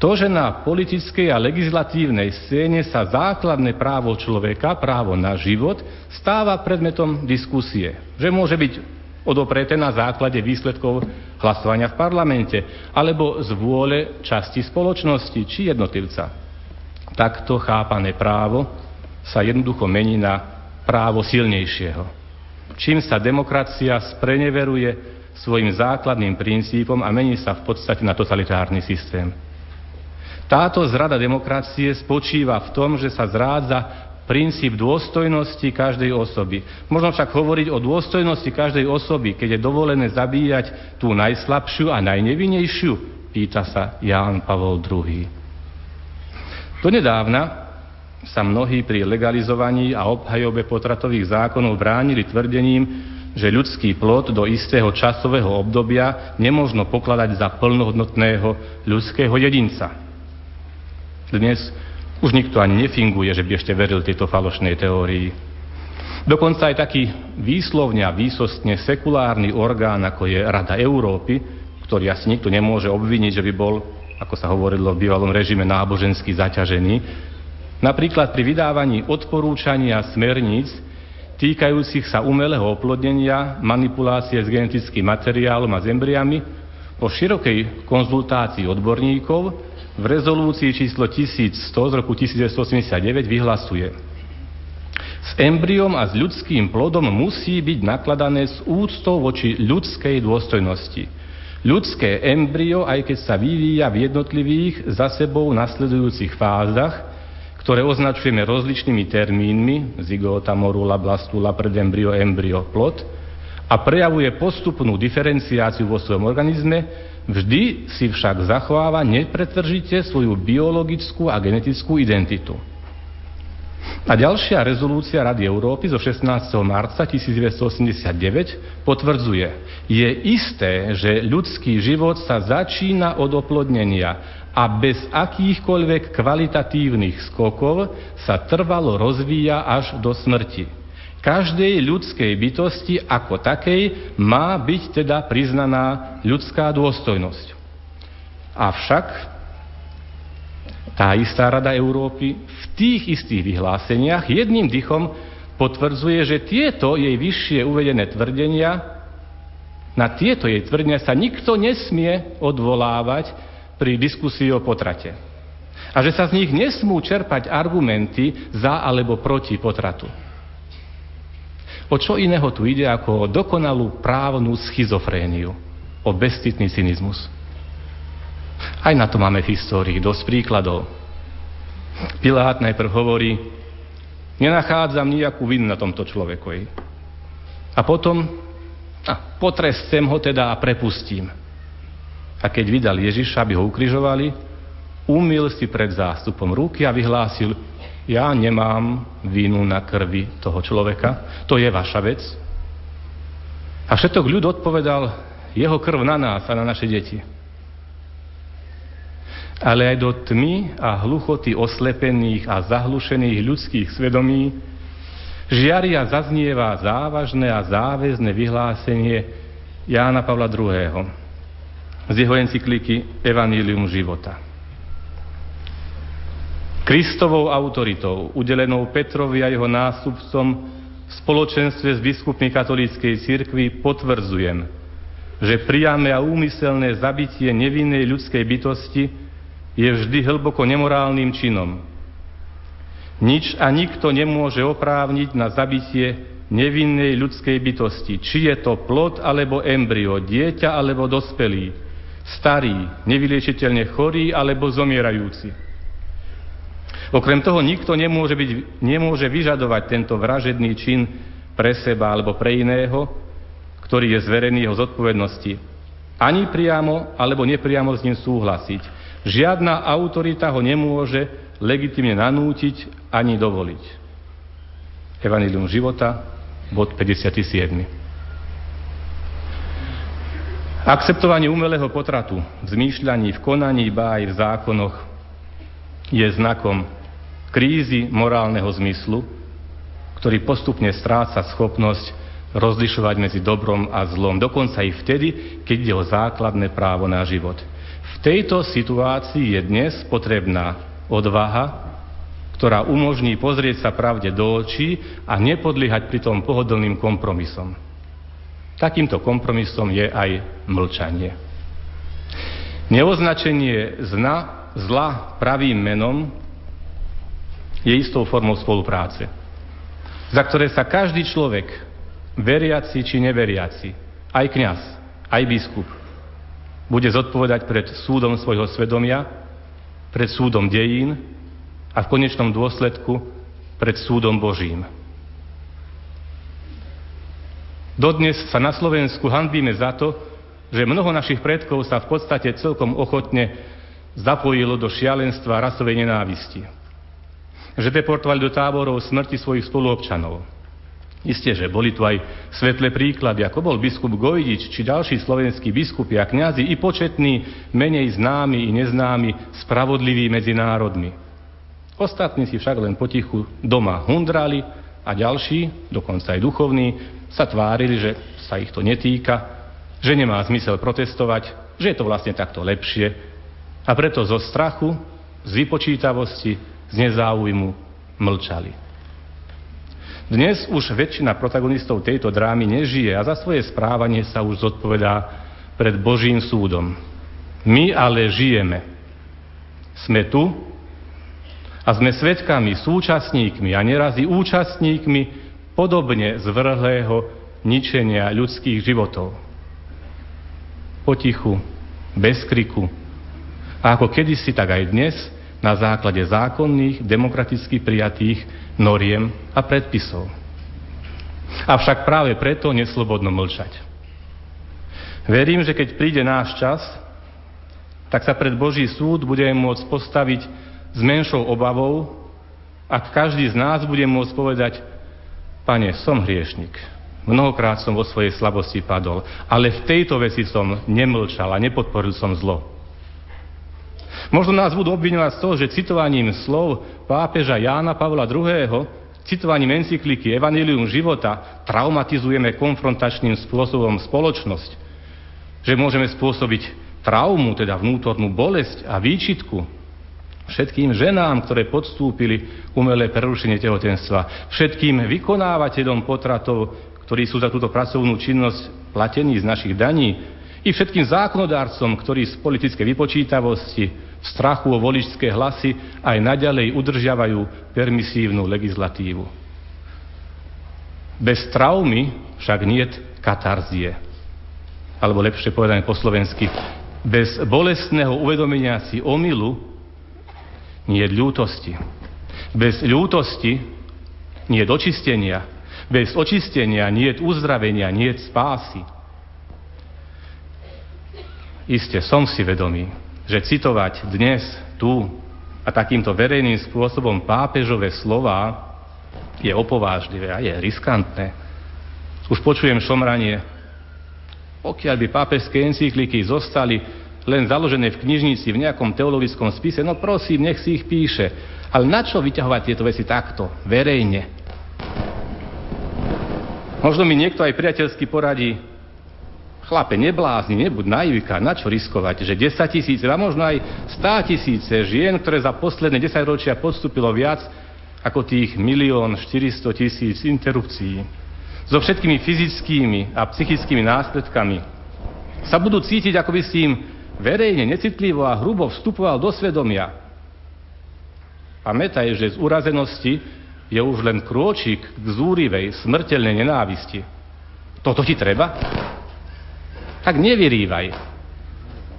To, že na politickej a legislatívnej scéne sa základné právo človeka, právo na život, stáva predmetom diskusie. Že môže byť odopreté na základe výsledkov hlasovania v parlamente alebo z vôle časti spoločnosti či jednotlivca. Takto chápané právo sa jednoducho mení na právo silnejšieho. Čím sa demokracia spreneveruje svojim základným princípom a mení sa v podstate na totalitárny systém. Táto zrada demokracie spočíva v tom, že sa zrádza princíp dôstojnosti každej osoby. Možno však hovoriť o dôstojnosti každej osoby, keď je dovolené zabíjať tú najslabšiu a najnevinejšiu, pýta sa Ján Pavol II. Donedávna sa mnohí pri legalizovaní a obhajobe potratových zákonov bránili tvrdením, že ľudský plod do istého časového obdobia nemožno pokladať za plnohodnotného ľudského jedinca. Dnes už nikto ani nefinguje, že by ešte veril tejto falošnej teórii. Dokonca aj taký výslovne a výsostne sekulárny orgán, ako je Rada Európy, ktorý asi nikto nemôže obviniť, že by bol, ako sa hovorilo v bývalom režime, nábožensky zaťažený, napríklad pri vydávaní odporúčania smerníc týkajúcich sa umelého oplodnenia, manipulácie s genetickým materiálom a zembriami, po širokej konzultácii odborníkov v rezolúcii číslo 1100 z roku 1989 vyhlasuje S embryom a s ľudským plodom musí byť nakladané s úctou voči ľudskej dôstojnosti. Ľudské embryo, aj keď sa vyvíja v jednotlivých za sebou nasledujúcich fázach, ktoré označujeme rozličnými termínmi, zygota, morula, blastula, predembryo, embryo, plod, a prejavuje postupnú diferenciáciu vo svojom organizme, Vždy si však zachováva nepretržite svoju biologickú a genetickú identitu. A ďalšia rezolúcia Rady Európy zo 16. marca 1989 potvrdzuje, je isté, že ľudský život sa začína od oplodnenia a bez akýchkoľvek kvalitatívnych skokov sa trvalo rozvíja až do smrti každej ľudskej bytosti ako takej má byť teda priznaná ľudská dôstojnosť. Avšak tá istá Rada Európy v tých istých vyhláseniach jedným dychom potvrdzuje, že tieto jej vyššie uvedené tvrdenia, na tieto jej tvrdenia sa nikto nesmie odvolávať pri diskusii o potrate. A že sa z nich nesmú čerpať argumenty za alebo proti potratu. O čo iného tu ide ako o dokonalú právnu schizofréniu, o bezcitný cynizmus. Aj na to máme v histórii dosť príkladov. Pilát najprv hovorí, nenachádzam nejakú vinu na tomto človeku. A potom, a potrescem ho teda a prepustím. A keď vydal Ježiša, aby ho ukrižovali, umil si pred zástupom ruky a vyhlásil, ja nemám vínu na krvi toho človeka, to je vaša vec. A všetok ľud odpovedal, jeho krv na nás a na naše deti. Ale aj do tmy a hluchoty oslepených a zahlušených ľudských svedomí žiaria zaznieva závažné a záväzné vyhlásenie Jána Pavla II. Z jeho encykliky Evanílium života. Kristovou autoritou, udelenou Petrovi a jeho nástupcom v spoločenstve s biskupmi katolíckej cirkvi potvrdzujem, že priame a úmyselné zabitie nevinnej ľudskej bytosti je vždy hlboko nemorálnym činom. Nič a nikto nemôže oprávniť na zabitie nevinnej ľudskej bytosti, či je to plod alebo embryo, dieťa alebo dospelý, starý, nevyliečiteľne chorý alebo zomierajúci. Okrem toho nikto nemôže, byť, nemôže vyžadovať tento vražedný čin pre seba alebo pre iného, ktorý je zverený jeho zodpovednosti. Ani priamo alebo nepriamo s ním súhlasiť. Žiadna autorita ho nemôže legitimne nanútiť ani dovoliť. Evangelium života, bod 57. Akceptovanie umelého potratu v zmýšľaní, v konaní, ba aj v zákonoch je znakom krízy morálneho zmyslu, ktorý postupne stráca schopnosť rozlišovať medzi dobrom a zlom, dokonca i vtedy, keď ide o základné právo na život. V tejto situácii je dnes potrebná odvaha, ktorá umožní pozrieť sa pravde do očí a nepodliehať pritom pohodlným kompromisom. Takýmto kompromisom je aj mlčanie. Neoznačenie zna, zla pravým menom je istou formou spolupráce, za ktoré sa každý človek, veriaci či neveriaci, aj kňaz, aj biskup, bude zodpovedať pred súdom svojho svedomia, pred súdom dejín a v konečnom dôsledku pred súdom Božím. Dodnes sa na Slovensku hanbíme za to, že mnoho našich predkov sa v podstate celkom ochotne zapojilo do šialenstva rasovej nenávisti. Že deportovali do táborov smrti svojich spoluobčanov. Isté, že boli tu aj svetlé príklady, ako bol biskup Gojdič, či ďalší slovenskí biskupy a kňazi, i početní, menej známi i neznámi, spravodliví medzi národmi. Ostatní si však len potichu doma hundrali a ďalší, dokonca aj duchovní, sa tvárili, že sa ich to netýka, že nemá zmysel protestovať, že je to vlastne takto lepšie a preto zo strachu, z vypočítavosti, z nezáujmu mlčali. Dnes už väčšina protagonistov tejto drámy nežije a za svoje správanie sa už zodpovedá pred Božím súdom. My ale žijeme. Sme tu, a sme svetkami, súčasníkmi a nerazí účastníkmi podobne zvrhlého ničenia ľudských životov. Potichu, bez kriku. A ako kedysi, tak aj dnes, na základe zákonných, demokraticky prijatých noriem a predpisov. Avšak práve preto neslobodno mlčať. Verím, že keď príde náš čas, tak sa pred Boží súd budeme môcť postaviť s menšou obavou, ak každý z nás bude môcť povedať, pane, som hriešnik, mnohokrát som vo svojej slabosti padol, ale v tejto veci som nemlčal a nepodporil som zlo. Možno nás budú obviňovať z toho, že citovaním slov pápeža Jána Pavla II., citovaním encykliky Evangelium života traumatizujeme konfrontačným spôsobom spoločnosť, že môžeme spôsobiť traumu, teda vnútornú bolesť a výčitku, všetkým ženám, ktoré podstúpili umelé prerušenie tehotenstva, všetkým vykonávateľom potratov, ktorí sú za túto pracovnú činnosť platení z našich daní, i všetkým zákonodárcom, ktorí z politické vypočítavosti, strachu o voličské hlasy aj naďalej udržiavajú permisívnu legislatívu. Bez traumy však niet katarzie. Alebo lepšie povedané po slovensky, bez bolestného uvedomenia si omilu nie ľútosti. Bez ľútosti nie dočistenia. Bez očistenia nie uzdravenia, nie spásy. Isté som si vedomý, že citovať dnes, tu a takýmto verejným spôsobom pápežové slova je opovážlivé a je riskantné. Už počujem šomranie, pokiaľ by pápežské encykliky zostali len založené v knižnici, v nejakom teologickom spise, no prosím, nech si ich píše. Ale na čo vyťahovať tieto veci takto, verejne? Možno mi niekto aj priateľsky poradí, chlape, neblázni, nebuď naivka, na čo riskovať, že 10 tisíce, a možno aj 100 tisíce žien, ktoré za posledné 10 ročia podstúpilo viac ako tých milión 400 tisíc interrupcií. So všetkými fyzickými a psychickými následkami sa budú cítiť, ako by si im verejne, necitlivo a hrubo vstupoval do svedomia. Pamätaj, že z urazenosti je už len krôčik k zúrivej, smrteľnej nenávisti. Toto ti treba? Tak nevyrývaj.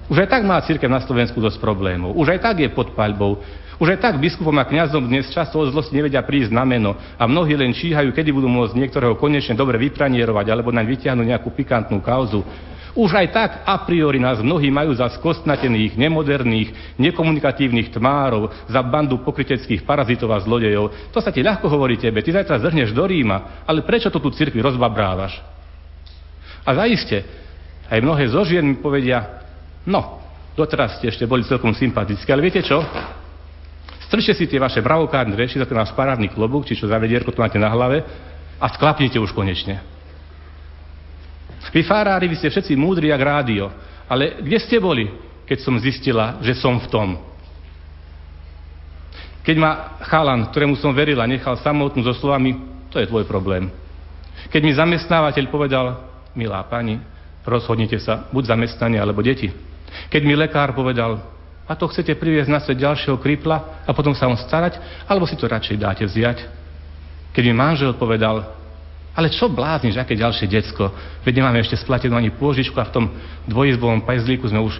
Už aj tak má církev na Slovensku dosť problémov. Už aj tak je pod paľbou. Už aj tak biskupom a kňazom dnes často od zlosti nevedia prísť na meno a mnohí len číhajú, kedy budú môcť niektorého konečne dobre vypranierovať alebo naň vyťahnuť nejakú pikantnú kauzu. Už aj tak a priori nás mnohí majú za skostnatených, nemoderných, nekomunikatívnych tmárov, za bandu pokryteckých parazitov a zlodejov. To sa ti ľahko hovorí tebe, ty zajtra zrhneš do Ríma, ale prečo to tu cirkvi rozbabrávaš? A zaiste, aj mnohé zo žien mi povedia, no, doteraz ste ešte boli celkom sympatické, ale viete čo? Strčte si tie vaše bravokárne reči za ten váš parádny klobúk, či čo za vedierko tu máte na hlave a sklapnite už konečne. Vy farári, vy ste všetci múdri jak rádio. Ale kde ste boli, keď som zistila, že som v tom. Keď ma chalan, ktorému som verila, nechal samotnú so slovami, to je tvoj problém. Keď mi zamestnávateľ povedal, milá pani, rozhodnite sa, buď zamestnanie alebo deti. Keď mi lekár povedal, a to chcete priviesť na svet ďalšieho kripla a potom sa on starať, alebo si to radšej dáte vziať. Keď mi manžel povedal, ale čo blázniš, aké ďalšie decko? Veď nemáme ešte splatenú ani pôžičku a v tom dvojizbovom pajzlíku sme už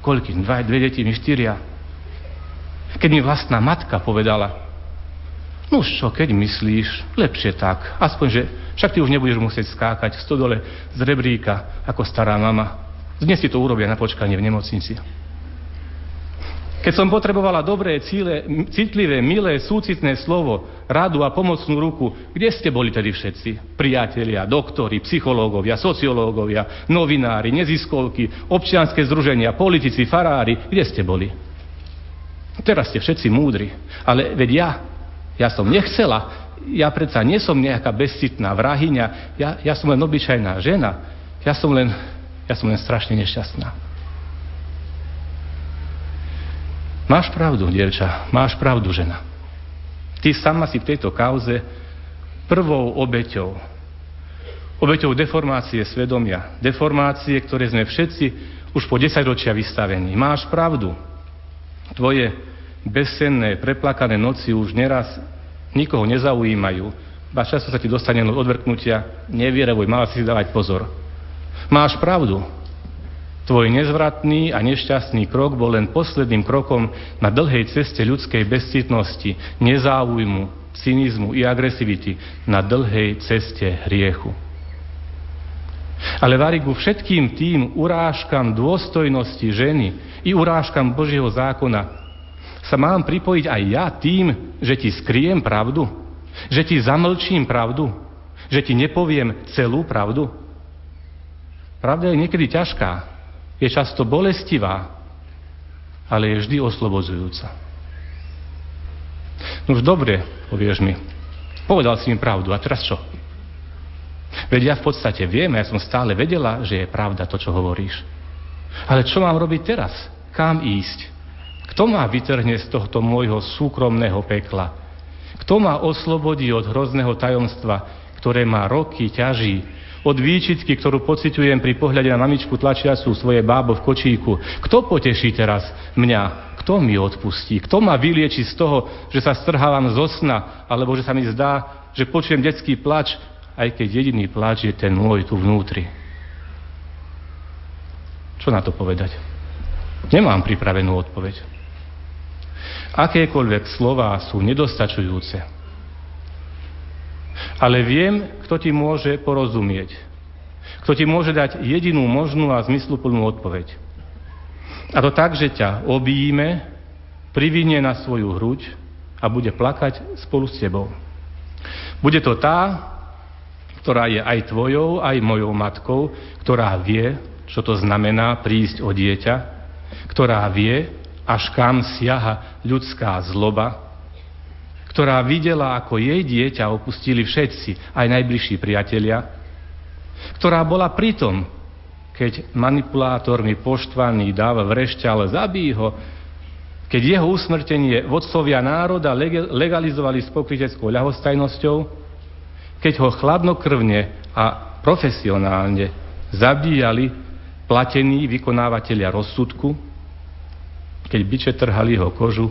koľky? Dva, dve deti, my štyria. Keď mi vlastná matka povedala, no čo, keď myslíš, lepšie tak. Aspoň, že však ty už nebudeš musieť skákať v stodole z rebríka ako stará mama. Dnes si to urobia na počkanie v nemocnici. Keď som potrebovala dobré, cíle, citlivé, milé, súcitné slovo, radu a pomocnú ruku, kde ste boli tedy všetci? Priatelia, doktori, psychológovia, sociológovia, novinári, neziskovky, občianské združenia, politici, farári, kde ste boli? Teraz ste všetci múdri, ale veď ja, ja som nechcela, ja predsa nie som nejaká bezcitná vrahyňa, ja, ja som len obyčajná žena, ja som len, ja som len strašne nešťastná. Máš pravdu, dievča, máš pravdu, žena. Ty sama si v tejto kauze prvou obeťou. Obeťou deformácie svedomia. Deformácie, ktoré sme všetci už po desaťročia vystavení. Máš pravdu. Tvoje bezsenné, preplakané noci už neraz nikoho nezaujímajú. Ba často sa ti dostane odvrknutia. Nevierevuj, mala si dávať pozor. Máš pravdu. Tvoj nezvratný a nešťastný krok bol len posledným krokom na dlhej ceste ľudskej bezcitnosti, nezáujmu, cynizmu i agresivity na dlhej ceste hriechu. Ale vari ku všetkým tým urážkam dôstojnosti ženy i urážkam Božieho zákona sa mám pripojiť aj ja tým, že ti skriem pravdu? Že ti zamlčím pravdu? Že ti nepoviem celú pravdu? Pravda je niekedy ťažká, je často bolestivá, ale je vždy oslobodzujúca. No už dobre, povieš mi. Povedal si mi pravdu, a teraz čo? Veď ja v podstate viem, ja som stále vedela, že je pravda to, čo hovoríš. Ale čo mám robiť teraz? Kam ísť? Kto ma vytrhne z tohto môjho súkromného pekla? Kto ma oslobodí od hrozného tajomstva, ktoré ma roky ťaží od výčitky, ktorú pociťujem pri pohľade na mamičku tlačiacu svoje bábo v kočíku. Kto poteší teraz mňa? Kto mi odpustí? Kto ma vylieči z toho, že sa strhávam zo sna, alebo že sa mi zdá, že počujem detský plač, aj keď jediný plač je ten môj tu vnútri? Čo na to povedať? Nemám pripravenú odpoveď. Akékoľvek slová sú nedostačujúce. Ale viem, kto ti môže porozumieť. Kto ti môže dať jedinú možnú a zmysluplnú odpoveď. A to tak, že ťa obíme, privinie na svoju hruď a bude plakať spolu s tebou. Bude to tá, ktorá je aj tvojou, aj mojou matkou, ktorá vie, čo to znamená prísť o dieťa, ktorá vie, až kam siaha ľudská zloba, ktorá videla, ako jej dieťa opustili všetci, aj najbližší priatelia, ktorá bola pritom, keď manipulátormi poštvaný dáva vrešte, ale zabí ho, keď jeho usmrtenie vodcovia národa legalizovali s pokryteckou ľahostajnosťou, keď ho chladnokrvne a profesionálne zabíjali platení vykonávateľia rozsudku, keď byče trhali jeho kožu,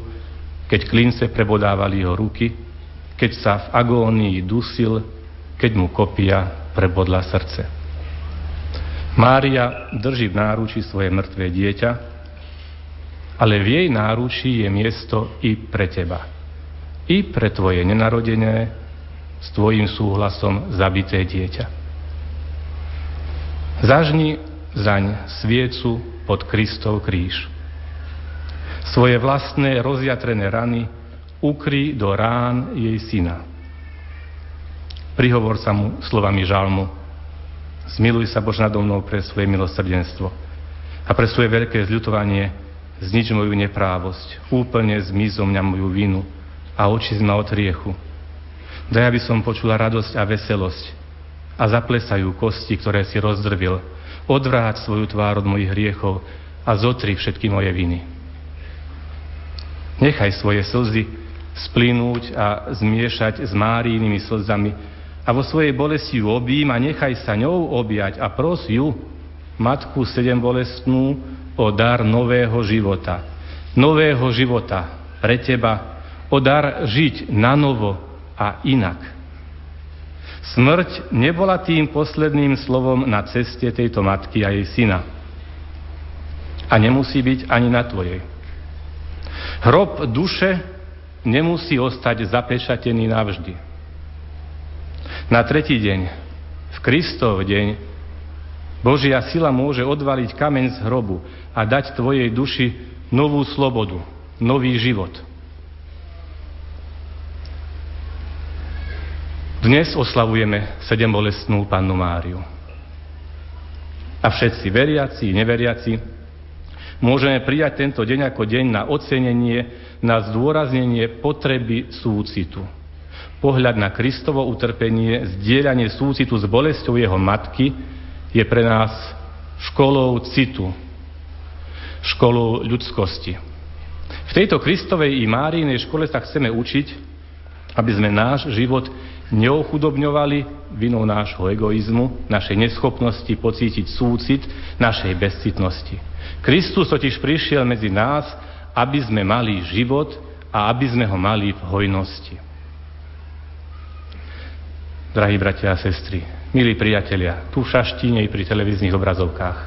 keď klince prebodávali jeho ruky, keď sa v agónii dusil, keď mu kopia prebodla srdce. Mária drží v náruči svoje mŕtve dieťa, ale v jej náručí je miesto i pre teba. I pre tvoje nenarodené, s tvojim súhlasom zabité dieťa. Zažni zaň sviecu pod Kristov kríž svoje vlastné rozjatrené rany ukry do rán jej syna. Prihovor sa mu slovami žalmu. Zmiluj sa Bož nado mnou pre svoje milosrdenstvo a pre svoje veľké zľutovanie znič moju neprávosť, úplne zmizom mňa moju vinu a oči ma od riechu. Daj, aby som počula radosť a veselosť a zaplesajú kosti, ktoré si rozdrvil. Odvráť svoju tvár od mojich hriechov a zotri všetky moje viny. Nechaj svoje slzy splínuť a zmiešať s Márijnými slzami a vo svojej bolesti ju obím a nechaj sa ňou objať a pros ju, Matku sedem bolestnú, o dar nového života. Nového života pre teba, o dar žiť na novo a inak. Smrť nebola tým posledným slovom na ceste tejto matky a jej syna. A nemusí byť ani na tvojej. Hrob duše nemusí ostať zapečatený navždy. Na tretí deň, v Kristov deň, Božia sila môže odvaliť kameň z hrobu a dať tvojej duši novú slobodu, nový život. Dnes oslavujeme sedembolestnú pannu Máriu. A všetci veriaci, neveriaci, môžeme prijať tento deň ako deň na ocenenie, na zdôraznenie potreby súcitu. Pohľad na Kristovo utrpenie, zdieľanie súcitu s bolesťou jeho matky je pre nás školou citu, školou ľudskosti. V tejto Kristovej i Márinej škole sa chceme učiť, aby sme náš život neochudobňovali vinou nášho egoizmu, našej neschopnosti pocítiť súcit, našej bezcitnosti. Kristus totiž prišiel medzi nás, aby sme mali život a aby sme ho mali v hojnosti. Drahí bratia a sestry, milí priatelia, tu v Šaštíne i pri televíznych obrazovkách.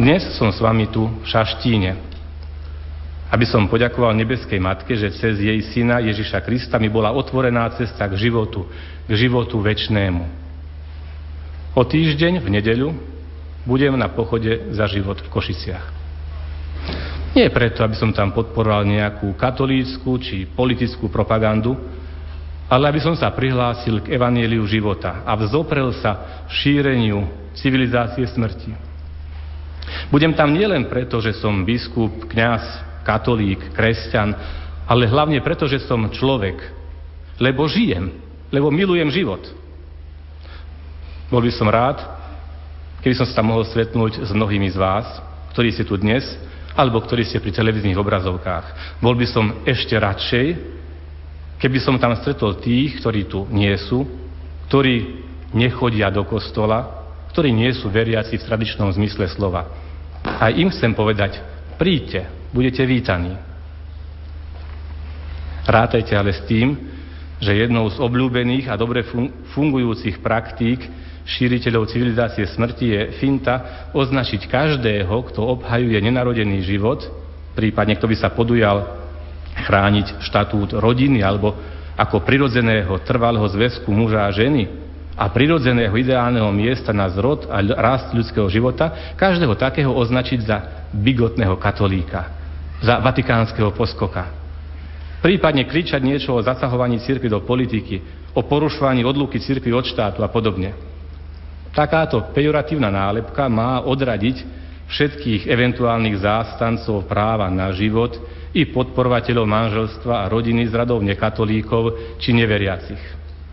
Dnes som s vami tu v Šaštíne, aby som poďakoval nebeskej Matke, že cez jej syna Ježiša Krista mi bola otvorená cesta k životu, k životu väčšnému. O týždeň v nedeľu budem na pochode za život v Košiciach. Nie preto, aby som tam podporoval nejakú katolícku či politickú propagandu, ale aby som sa prihlásil k evanieliu života a vzoprel sa šíreniu civilizácie smrti. Budem tam nielen preto, že som biskup, kňaz, katolík, kresťan, ale hlavne preto, že som človek, lebo žijem, lebo milujem život. Bol by som rád, keby som sa tam mohol stretnúť s mnohými z vás, ktorí ste tu dnes, alebo ktorí ste pri televíznych obrazovkách. Bol by som ešte radšej, keby som tam stretol tých, ktorí tu nie sú, ktorí nechodia do kostola, ktorí nie sú veriaci v tradičnom zmysle slova. A im chcem povedať, príďte, budete vítaní. Rátajte ale s tým, že jednou z obľúbených a dobre fungujúcich praktík šíriteľov civilizácie smrti je finta označiť každého, kto obhajuje nenarodený život, prípadne kto by sa podujal chrániť štatút rodiny alebo ako prirodzeného trvalého zväzku muža a ženy a prirodzeného ideálneho miesta na zrod a rast ľudského života, každého takého označiť za bigotného katolíka za vatikánskeho poskoka. Prípadne kričať niečo o zasahovaní cirkvi do politiky, o porušovaní odluky cirkvi od štátu a podobne. Takáto pejoratívna nálepka má odradiť všetkých eventuálnych zástancov práva na život i podporovateľov manželstva a rodiny z radov nekatolíkov či neveriacich.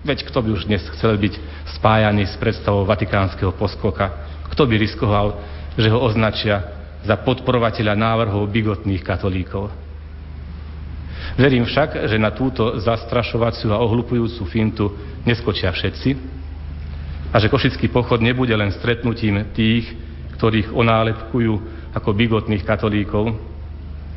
Veď kto by už dnes chcel byť spájaný s predstavou vatikánskeho poskoka? Kto by riskoval, že ho označia za podporovateľa návrhov bigotných katolíkov. Verím však, že na túto zastrašovaciu a ohlupujúcu fintu neskočia všetci a že košický pochod nebude len stretnutím tých, ktorých onálepkujú ako bigotných katolíkov,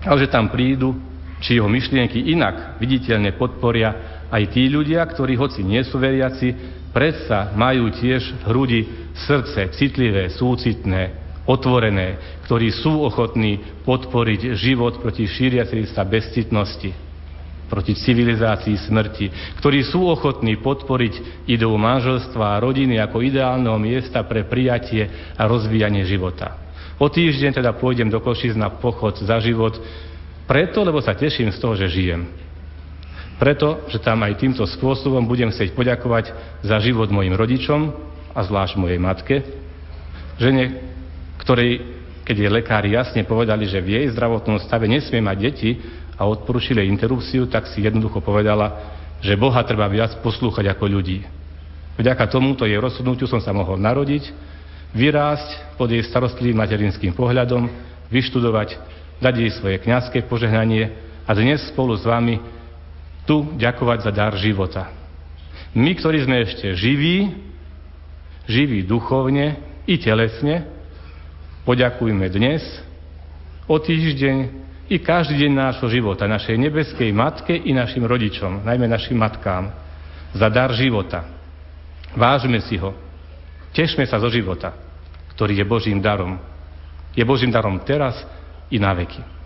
ale že tam prídu, či jeho myšlienky inak viditeľne podporia aj tí ľudia, ktorí hoci nie sú veriaci, predsa majú tiež v hrudi srdce citlivé, súcitné, otvorené, ktorí sú ochotní podporiť život proti šíriacej sa bezcitnosti, proti civilizácii smrti, ktorí sú ochotní podporiť ideu manželstva a rodiny ako ideálneho miesta pre prijatie a rozvíjanie života. O týždeň teda pôjdem do Košic na pochod za život, preto, lebo sa teším z toho, že žijem. Preto, že tam aj týmto spôsobom budem chcieť poďakovať za život mojim rodičom a zvlášť mojej matke, žene, ktorej, keď je lekári jasne povedali, že v jej zdravotnom stave nesmie mať deti a odporúčili interrupciu, tak si jednoducho povedala, že Boha treba viac poslúchať ako ľudí. Vďaka tomuto jej rozhodnutiu som sa mohol narodiť, vyrásť pod jej starostlivým materinským pohľadom, vyštudovať, dať jej svoje kňazské požehnanie a dnes spolu s vami tu ďakovať za dar života. My, ktorí sme ešte živí, živí duchovne i telesne, poďakujme dnes, o týždeň i každý deň nášho života, našej nebeskej matke i našim rodičom, najmä našim matkám, za dar života. Vážme si ho. Tešme sa zo života, ktorý je Božím darom. Je Božím darom teraz i na veky.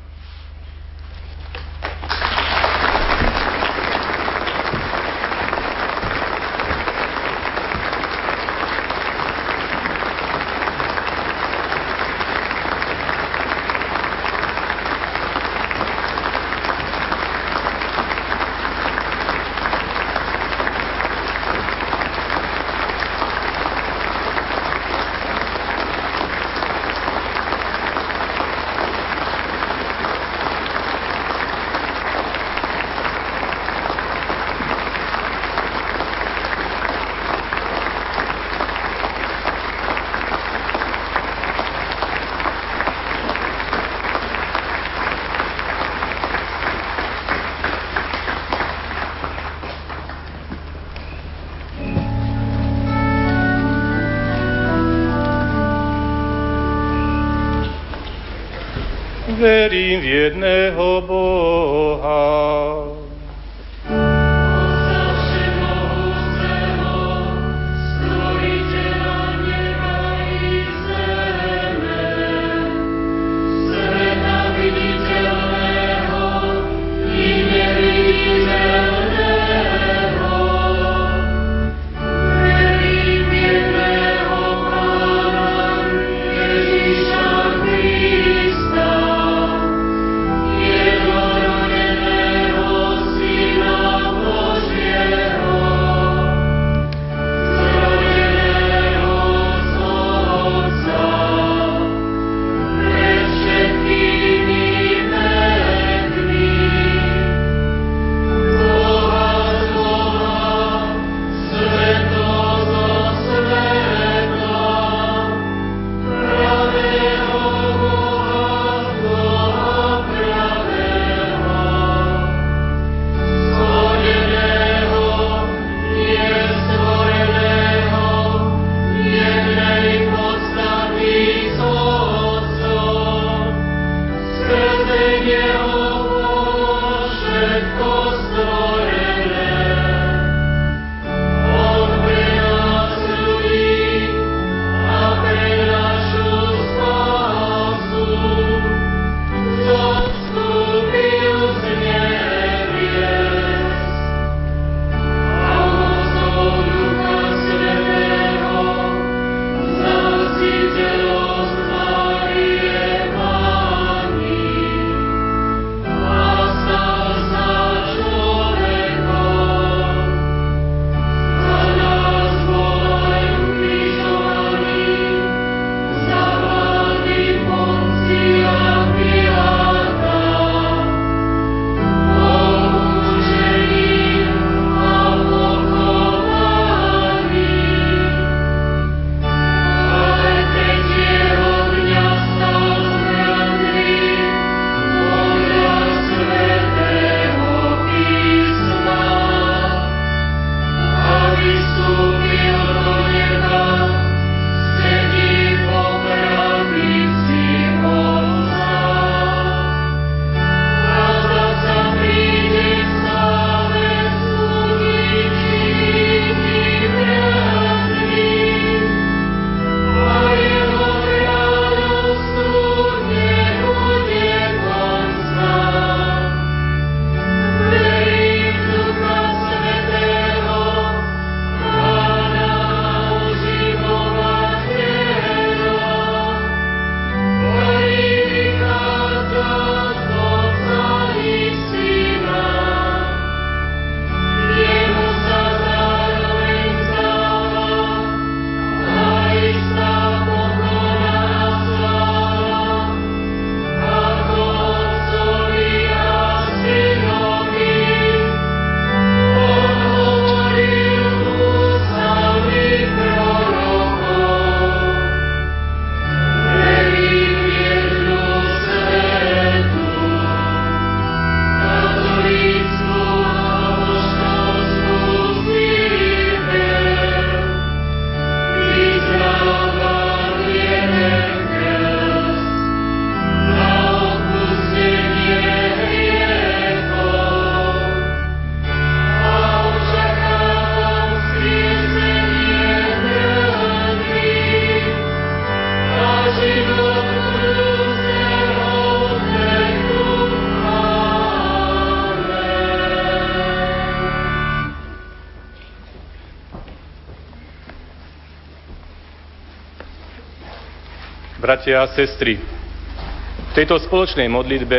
Bratia a sestry, v tejto spoločnej modlitbe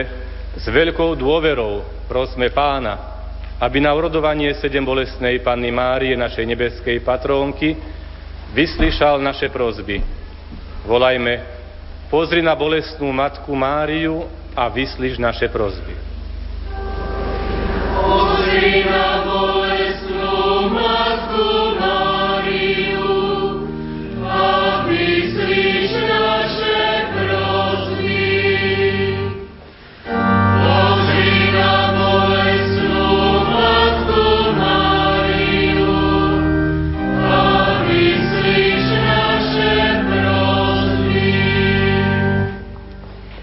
s veľkou dôverou prosme pána, aby na urodovanie sedem bolestnej Panny Márie, našej nebeskej patrónky, vyslyšal naše prozby. Volajme, pozri na bolestnú Matku Máriu a vyslíš naše prozby. Pozri na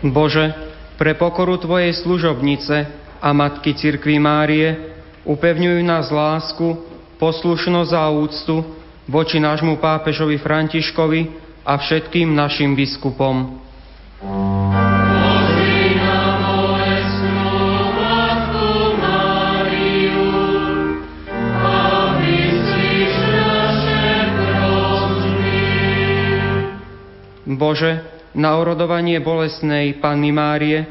Bože, pre pokoru Tvojej služobnice a Matky Cirkvi Márie upevňujú nás lásku, poslušnosť a úctu voči nášmu pápežovi Františkovi a všetkým našim biskupom. Bože, na orodovanie bolesnej Panny Márie,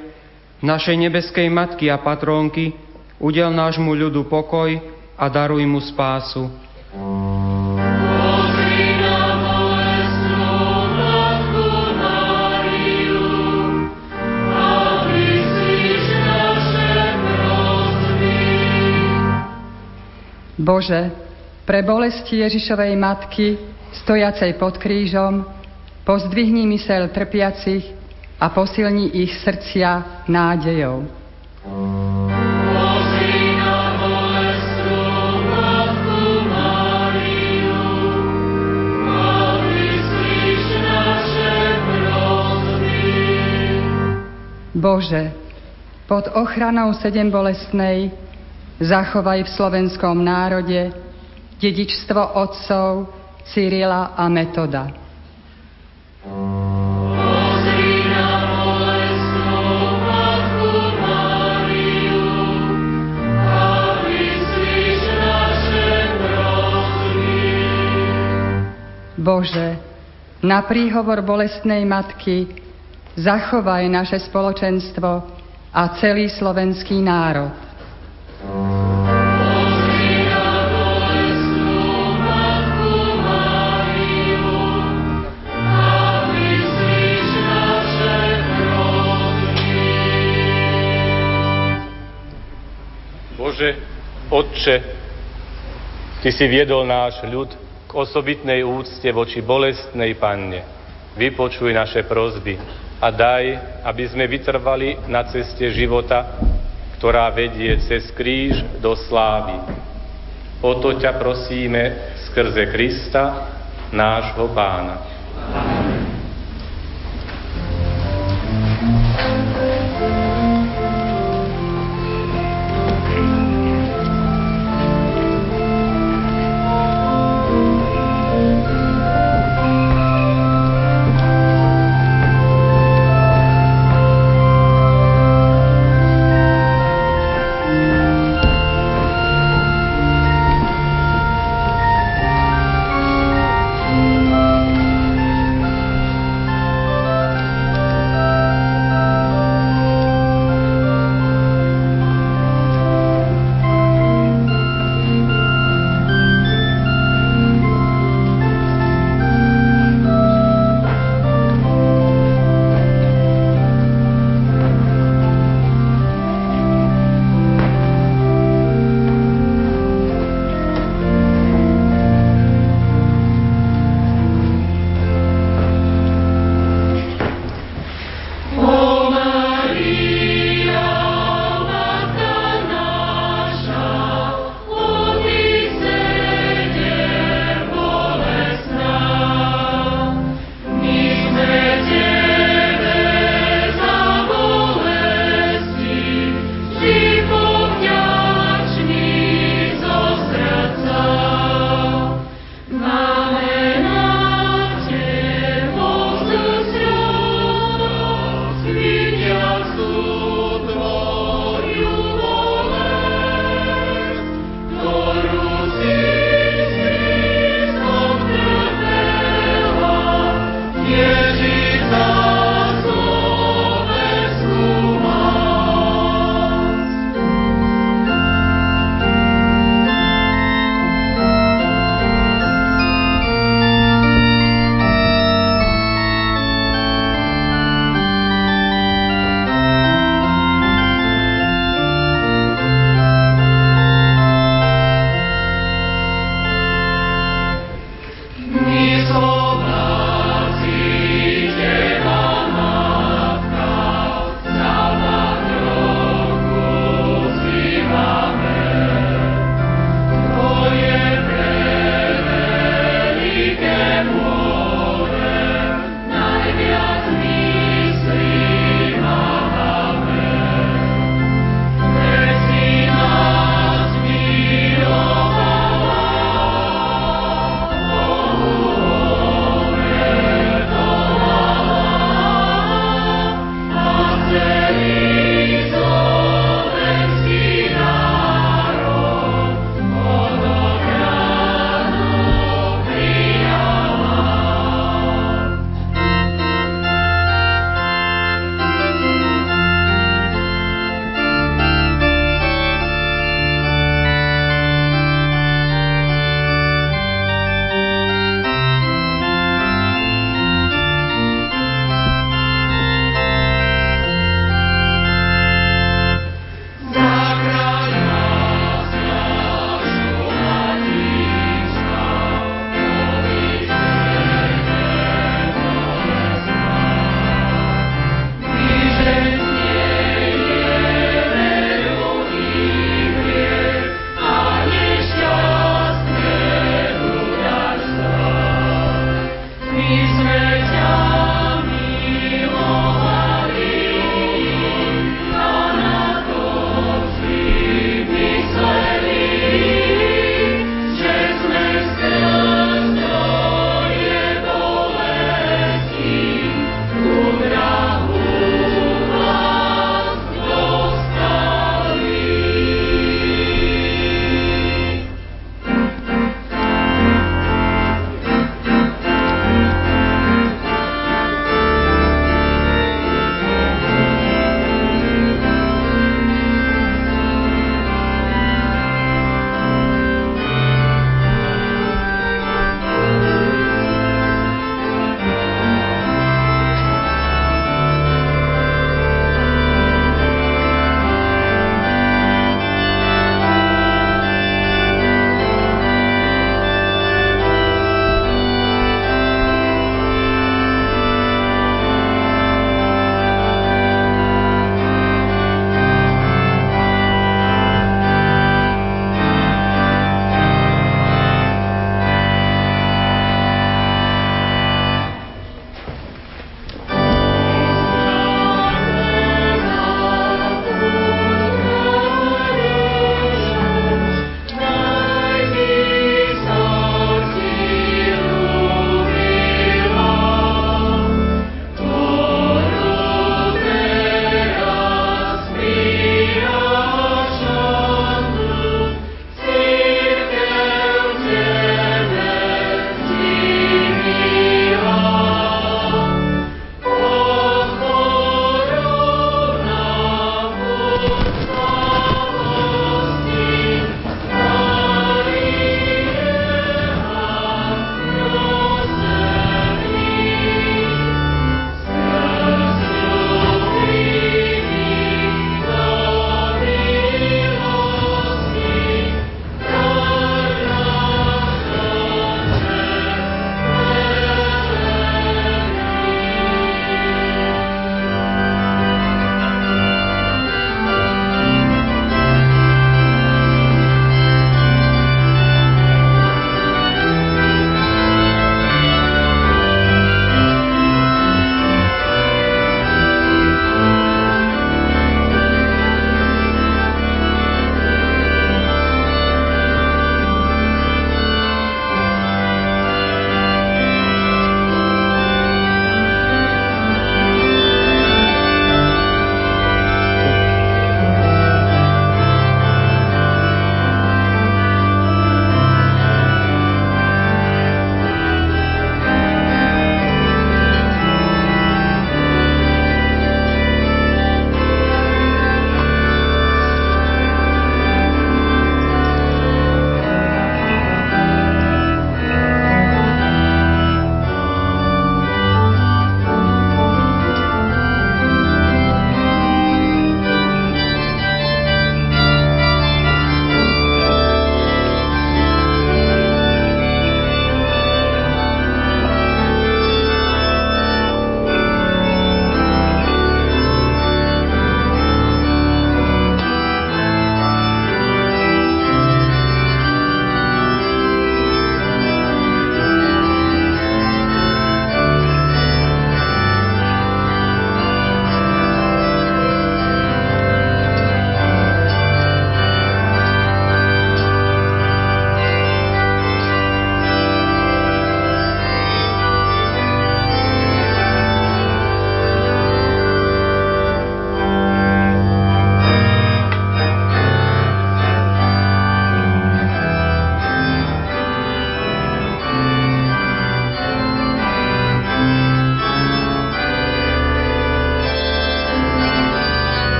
našej nebeskej Matky a patrónky, udel nášmu ľudu pokoj a daruj mu spásu. Bože, pre bolesti Ježišovej matky, stojacej pod krížom, Pozdvihni mysel trpiacich a posilni ich srdcia nádejou. Bože, pod ochranou sedem bolestnej zachovaj v slovenskom národe dedičstvo otcov Cyrila a Metoda. Bože, na príhovor bolestnej matky zachovaj naše spoločenstvo a celý slovenský národ. Bože, Otče, Ty si viedol náš ľud osobitnej úcte voči bolestnej panne. Vypočuj naše prozby a daj, aby sme vytrvali na ceste života, ktorá vedie cez kríž do slávy. O to ťa prosíme skrze Krista, nášho pána. Amen.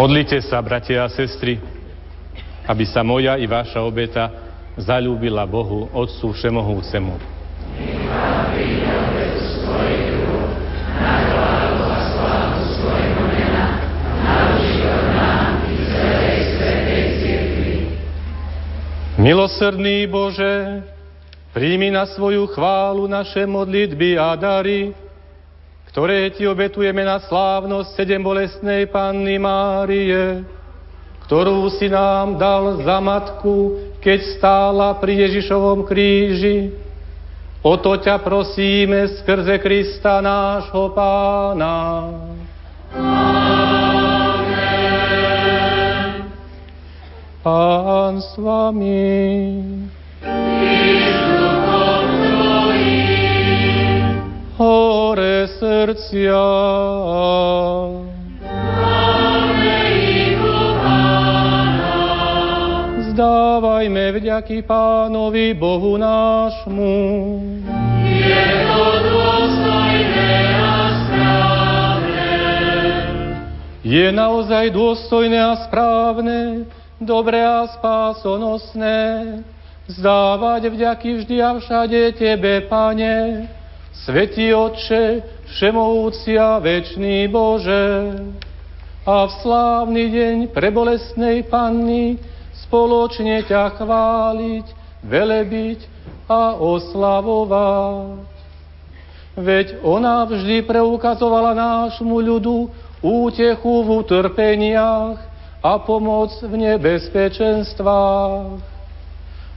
Modlite sa, bratia a sestry, aby sa moja i vaša obeta zalúbila Bohu, Otcu Všemohúcemu. Milosrdný Bože, príjmi na svoju chválu naše modlitby a dary, ktoré Ti obetujeme na slávnosť sedem bolestnej Panny Márie, ktorú si nám dal za matku, keď stála pri Ježišovom kríži. O to ťa prosíme skrze Krista nášho Pána. Pán s vami. hore srdcia. Zdávajme vďaky Pánovi Bohu nášmu. Je to dôstojné a správne. Je naozaj dôstojné a správne, dobré a spásonosné, zdávať vďaky vždy a všade Tebe, Pane, Svetý Otče, Všemovúci a Večný Bože, a v slávny deň prebolesnej Panny spoločne ťa chváliť, velebiť a oslavovať. Veď ona vždy preukazovala nášmu ľudu útechu v utrpeniach a pomoc v nebezpečenstvách.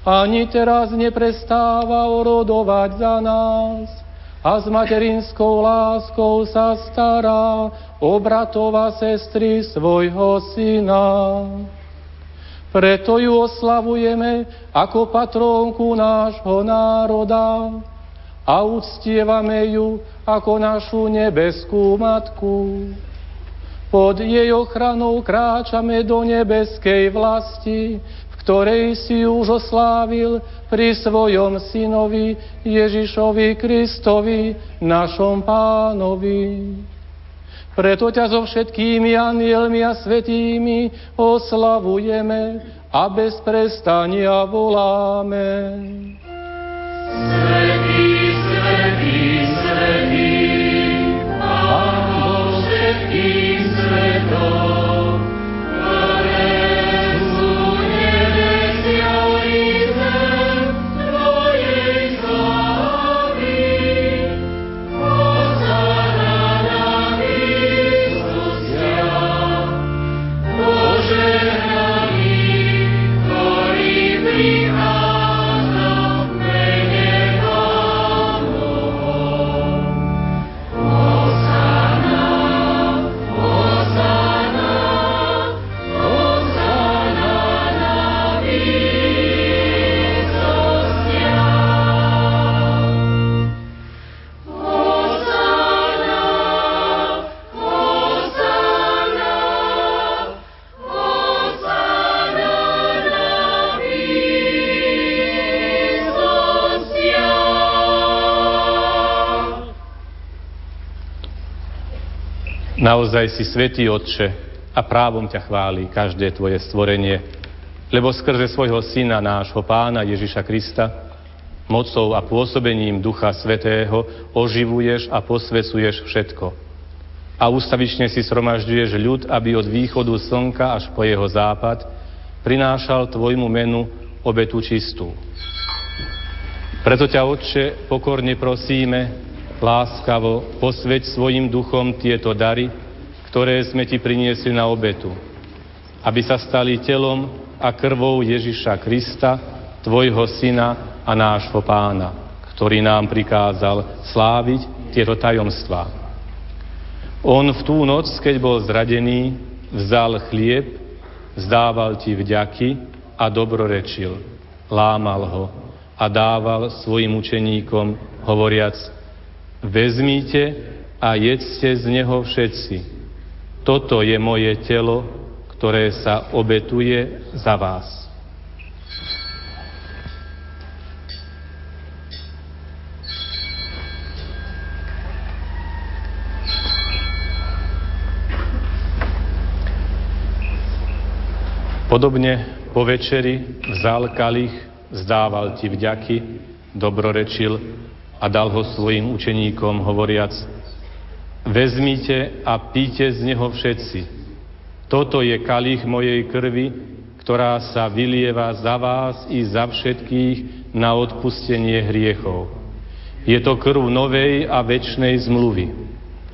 Ani teraz neprestáva orodovať za nás a s materinskou láskou sa stará o bratova sestry svojho syna. Preto ju oslavujeme ako patrónku nášho národa a uctievame ju ako našu nebeskú matku. Pod jej ochranou kráčame do nebeskej vlasti, ktorej si už oslávil pri svojom synovi Ježišovi Kristovi, našom pánovi. Preto ťa so všetkými anielmi a svetými oslavujeme a bez prestania voláme. Svetý, Naozaj si svetý Otče a právom ťa chváli každé tvoje stvorenie, lebo skrze svojho Syna, nášho Pána Ježiša Krista, mocou a pôsobením Ducha Svetého oživuješ a posvecuješ všetko. A ustavične si sromažďuješ ľud, aby od východu slnka až po jeho západ prinášal tvojmu menu obetu čistú. Preto ťa, Otče, pokorne prosíme, láskavo posveď svojim duchom tieto dary, ktoré sme ti priniesli na obetu, aby sa stali telom a krvou Ježiša Krista, tvojho syna a nášho pána, ktorý nám prikázal sláviť tieto tajomstvá. On v tú noc, keď bol zradený, vzal chlieb, vzdával ti vďaky a dobrorečil, lámal ho a dával svojim učeníkom, hovoriac, Vezmite a jedzte z neho všetci. Toto je moje telo, ktoré sa obetuje za vás. Podobne po večeri vzal kalich, zdával ti vďaky, dobrorečil a dal ho svojim učeníkom, hovoriac, vezmite a píte z neho všetci. Toto je kalich mojej krvi, ktorá sa vylieva za vás i za všetkých na odpustenie hriechov. Je to krv novej a väčšnej zmluvy.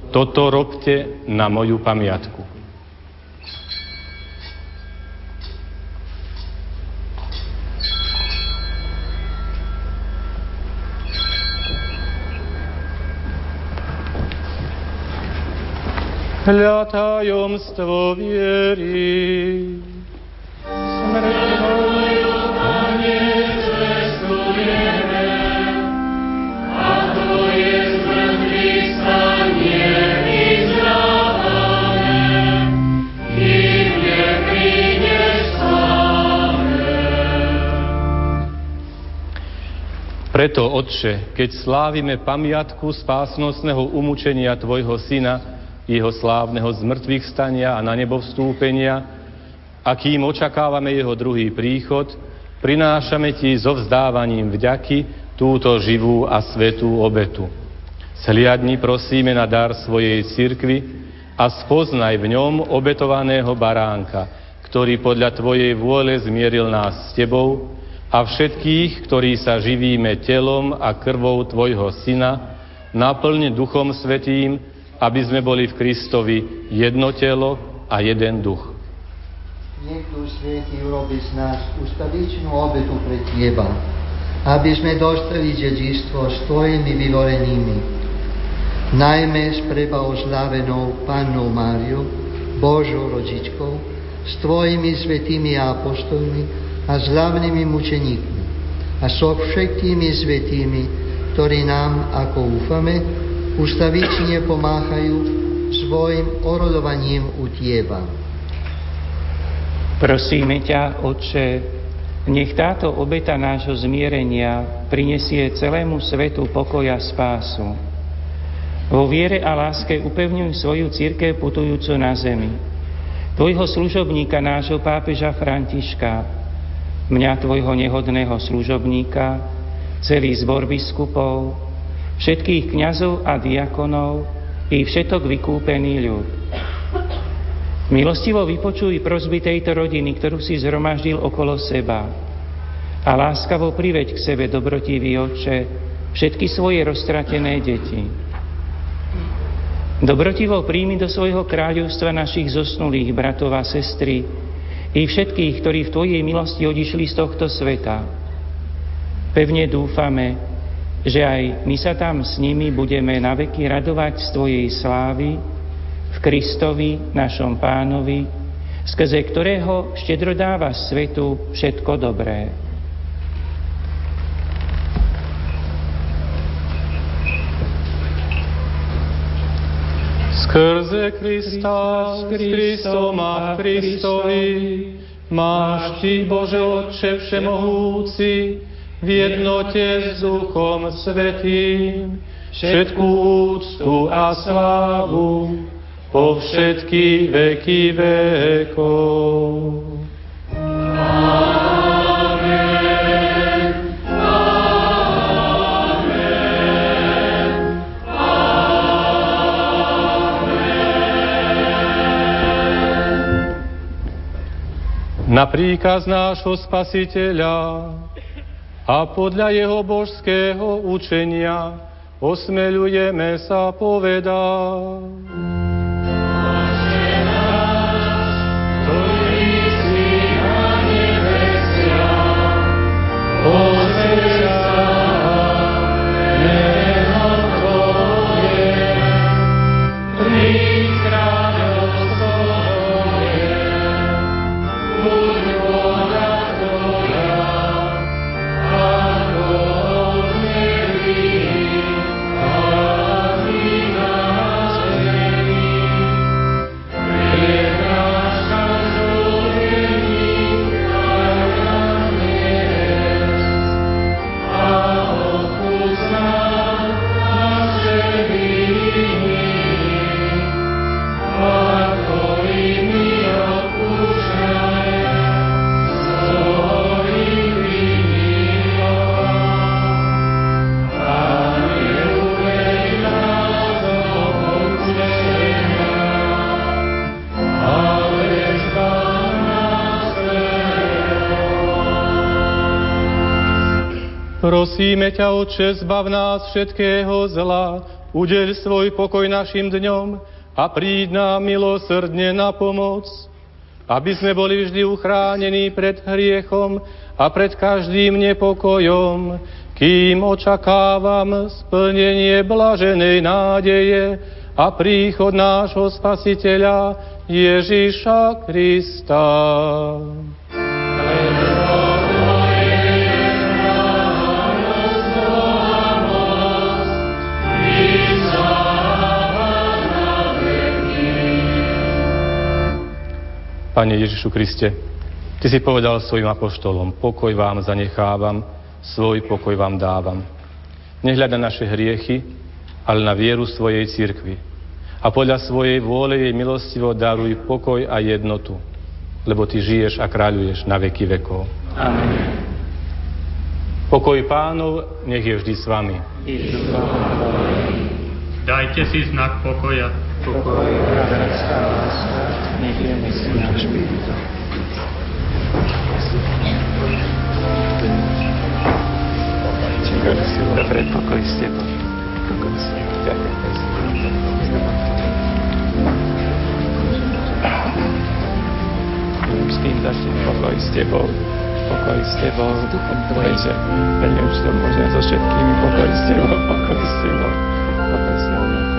Toto robte na moju pamiatku. Hľa tajomstvo viery. Smrť Preto, Otče, keď slávime pamiatku spásnostného umúčenia Tvojho Syna, jeho slávneho zmrtvých stania a na nebo vstúpenia, a kým očakávame jeho druhý príchod, prinášame Ti so vzdávaním vďaky túto živú a svetú obetu. Sliadni prosíme na dar svojej cirkvi a spoznaj v ňom obetovaného baránka, ktorý podľa Tvojej vôle zmieril nás s Tebou, a všetkých, ktorí sa živíme telom a krvou Tvojho Syna, naplň Duchom Svetým, aby sme boli v Kristovi jedno telo a jeden duch. Nech Duch urobi z nás ustavičnú obetu pre Teba, aby sme dostali dedičstvo s Tvojimi vyvolenými, najmä s prebaozlávenou Pannou Máriou, Božou rodičkou, s Tvojimi svetými apostolmi, a s hlavnými mučeníkmi a so všetkými svetými, ktorí nám, ako ustavične pomáhajú svojim orodovaním u Tieba. Prosíme ťa, Otče, nech táto obeta nášho zmierenia prinesie celému svetu pokoja spásu. Vo viere a láske upevňuj svoju církev putujúcu na zemi. Tvojho služobníka, nášho pápeža Františka, mňa, tvojho nehodného služobníka, celý zbor biskupov, všetkých kňazov a diakonov i všetok vykúpený ľud. Milostivo vypočuj prosby tejto rodiny, ktorú si zhromaždil okolo seba a láskavo priveď k sebe, dobrotivý oče, všetky svoje roztratené deti. Dobrotivo príjmi do svojho kráľovstva našich zosnulých bratov a sestry, i všetkých, ktorí v Tvojej milosti odišli z tohto sveta. Pevne dúfame, že aj my sa tam s nimi budeme naveky radovať z Tvojej slávy v Kristovi, našom pánovi, skrze ktorého štedro dáva svetu všetko dobré. Skrze Krista, s Kristom a Kristovi, máš Ty, Bože Otče Všemohúci, v jednote s Duchom Svetým, všetkú úctu a slávu po všetky veky vekov. na príkaz nášho Spasiteľa a podľa jeho božského učenia osmeľujeme sa povedať. Prosíme ťa, Otče, zbav nás všetkého zla, udeľ svoj pokoj našim dňom a príď nám milosrdne na pomoc, aby sme boli vždy uchránení pred hriechom a pred každým nepokojom, kým očakávam splnenie blaženej nádeje a príchod nášho Spasiteľa Ježíša Krista. Pane Ježišu Kriste, Ty si povedal svojim apoštolom, pokoj vám zanechávam, svoj pokoj vám dávam. Nehľada naše hriechy, ale na vieru svojej cirkvi. A podľa svojej vôle jej milostivo daruj pokoj a jednotu, lebo Ty žiješ a kráľuješ na veky vekov. Amen. Pokoj pánov nech je vždy s vami. Dajte si znak pokoja. Pokoj, nech je myslím na špírito. Dobre, pokoj s tebou. Pokoj s tebou. S tým začnem pokoj s tebou. Pokoj s tebou. Bože, veľmi už to môžem so všetkými. Pokoj s tebou, pokoj s tebou. Pokoj s tebou.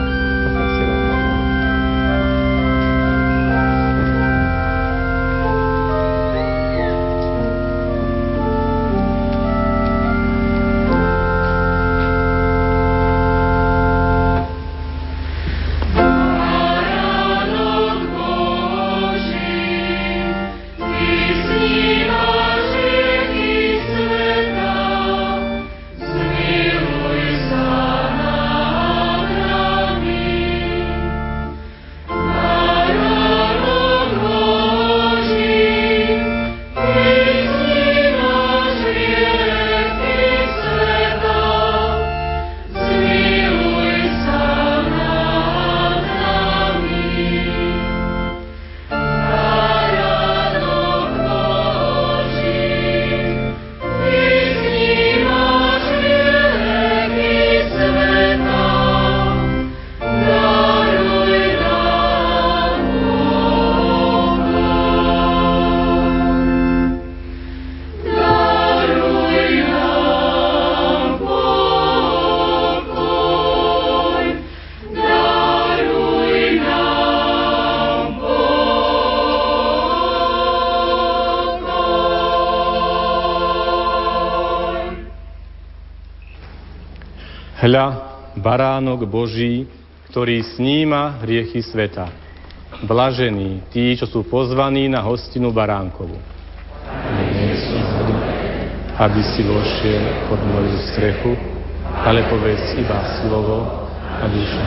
Hľa, baránok Boží, ktorý sníma hriechy sveta. Blažení tí, čo sú pozvaní na hostinu baránkovu. Aby si vošiel pod moju strechu, ale povedz iba slovo a duša.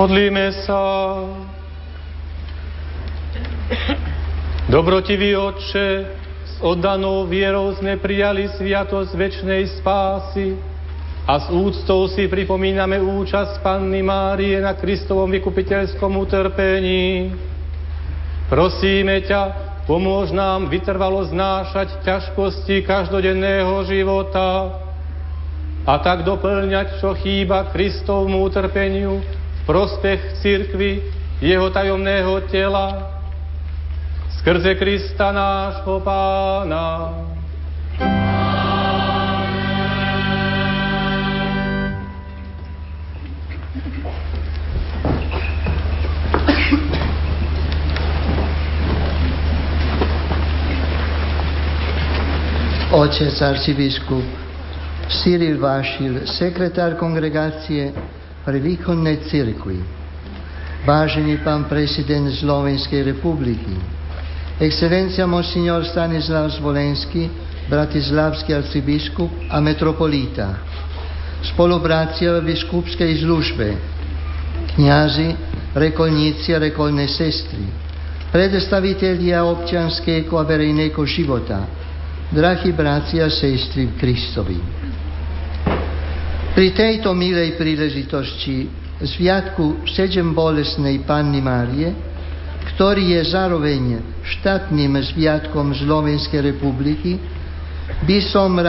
Modlíme sa. Dobrotivý Otče, s oddanou vierou sme prijali sviatosť väčšnej spásy a s úctou si pripomíname účasť Panny Márie na Kristovom vykupiteľskom utrpení. Prosíme ťa, pomôž nám vytrvalo znášať ťažkosti každodenného života a tak doplňať, čo chýba Kristovmu utrpeniu prospech cirkvy, jeho tajomného tela, skrze Krista nášho Pána. Otec arcibiskup Cyril Vášil, sekretár kongregácie pre východné cirkvi, vážený pán prezident Slovenskej republiky, Ekscelencia Monsignor Stanislav Zvolenský, bratislavský arcibiskup a metropolita, spoluprácia v biskupskej službe, kňazi, rekolníci a rekolné sestry, predstavitelia občianského a verejného života, drahí bratia a sestry v Kristovi. Pri tejto milej príležitosti Sviatku Sedem bolesnej Panny Márie ktorý je zároveň štátnym sviatkom Slovenskej republiky, by som rád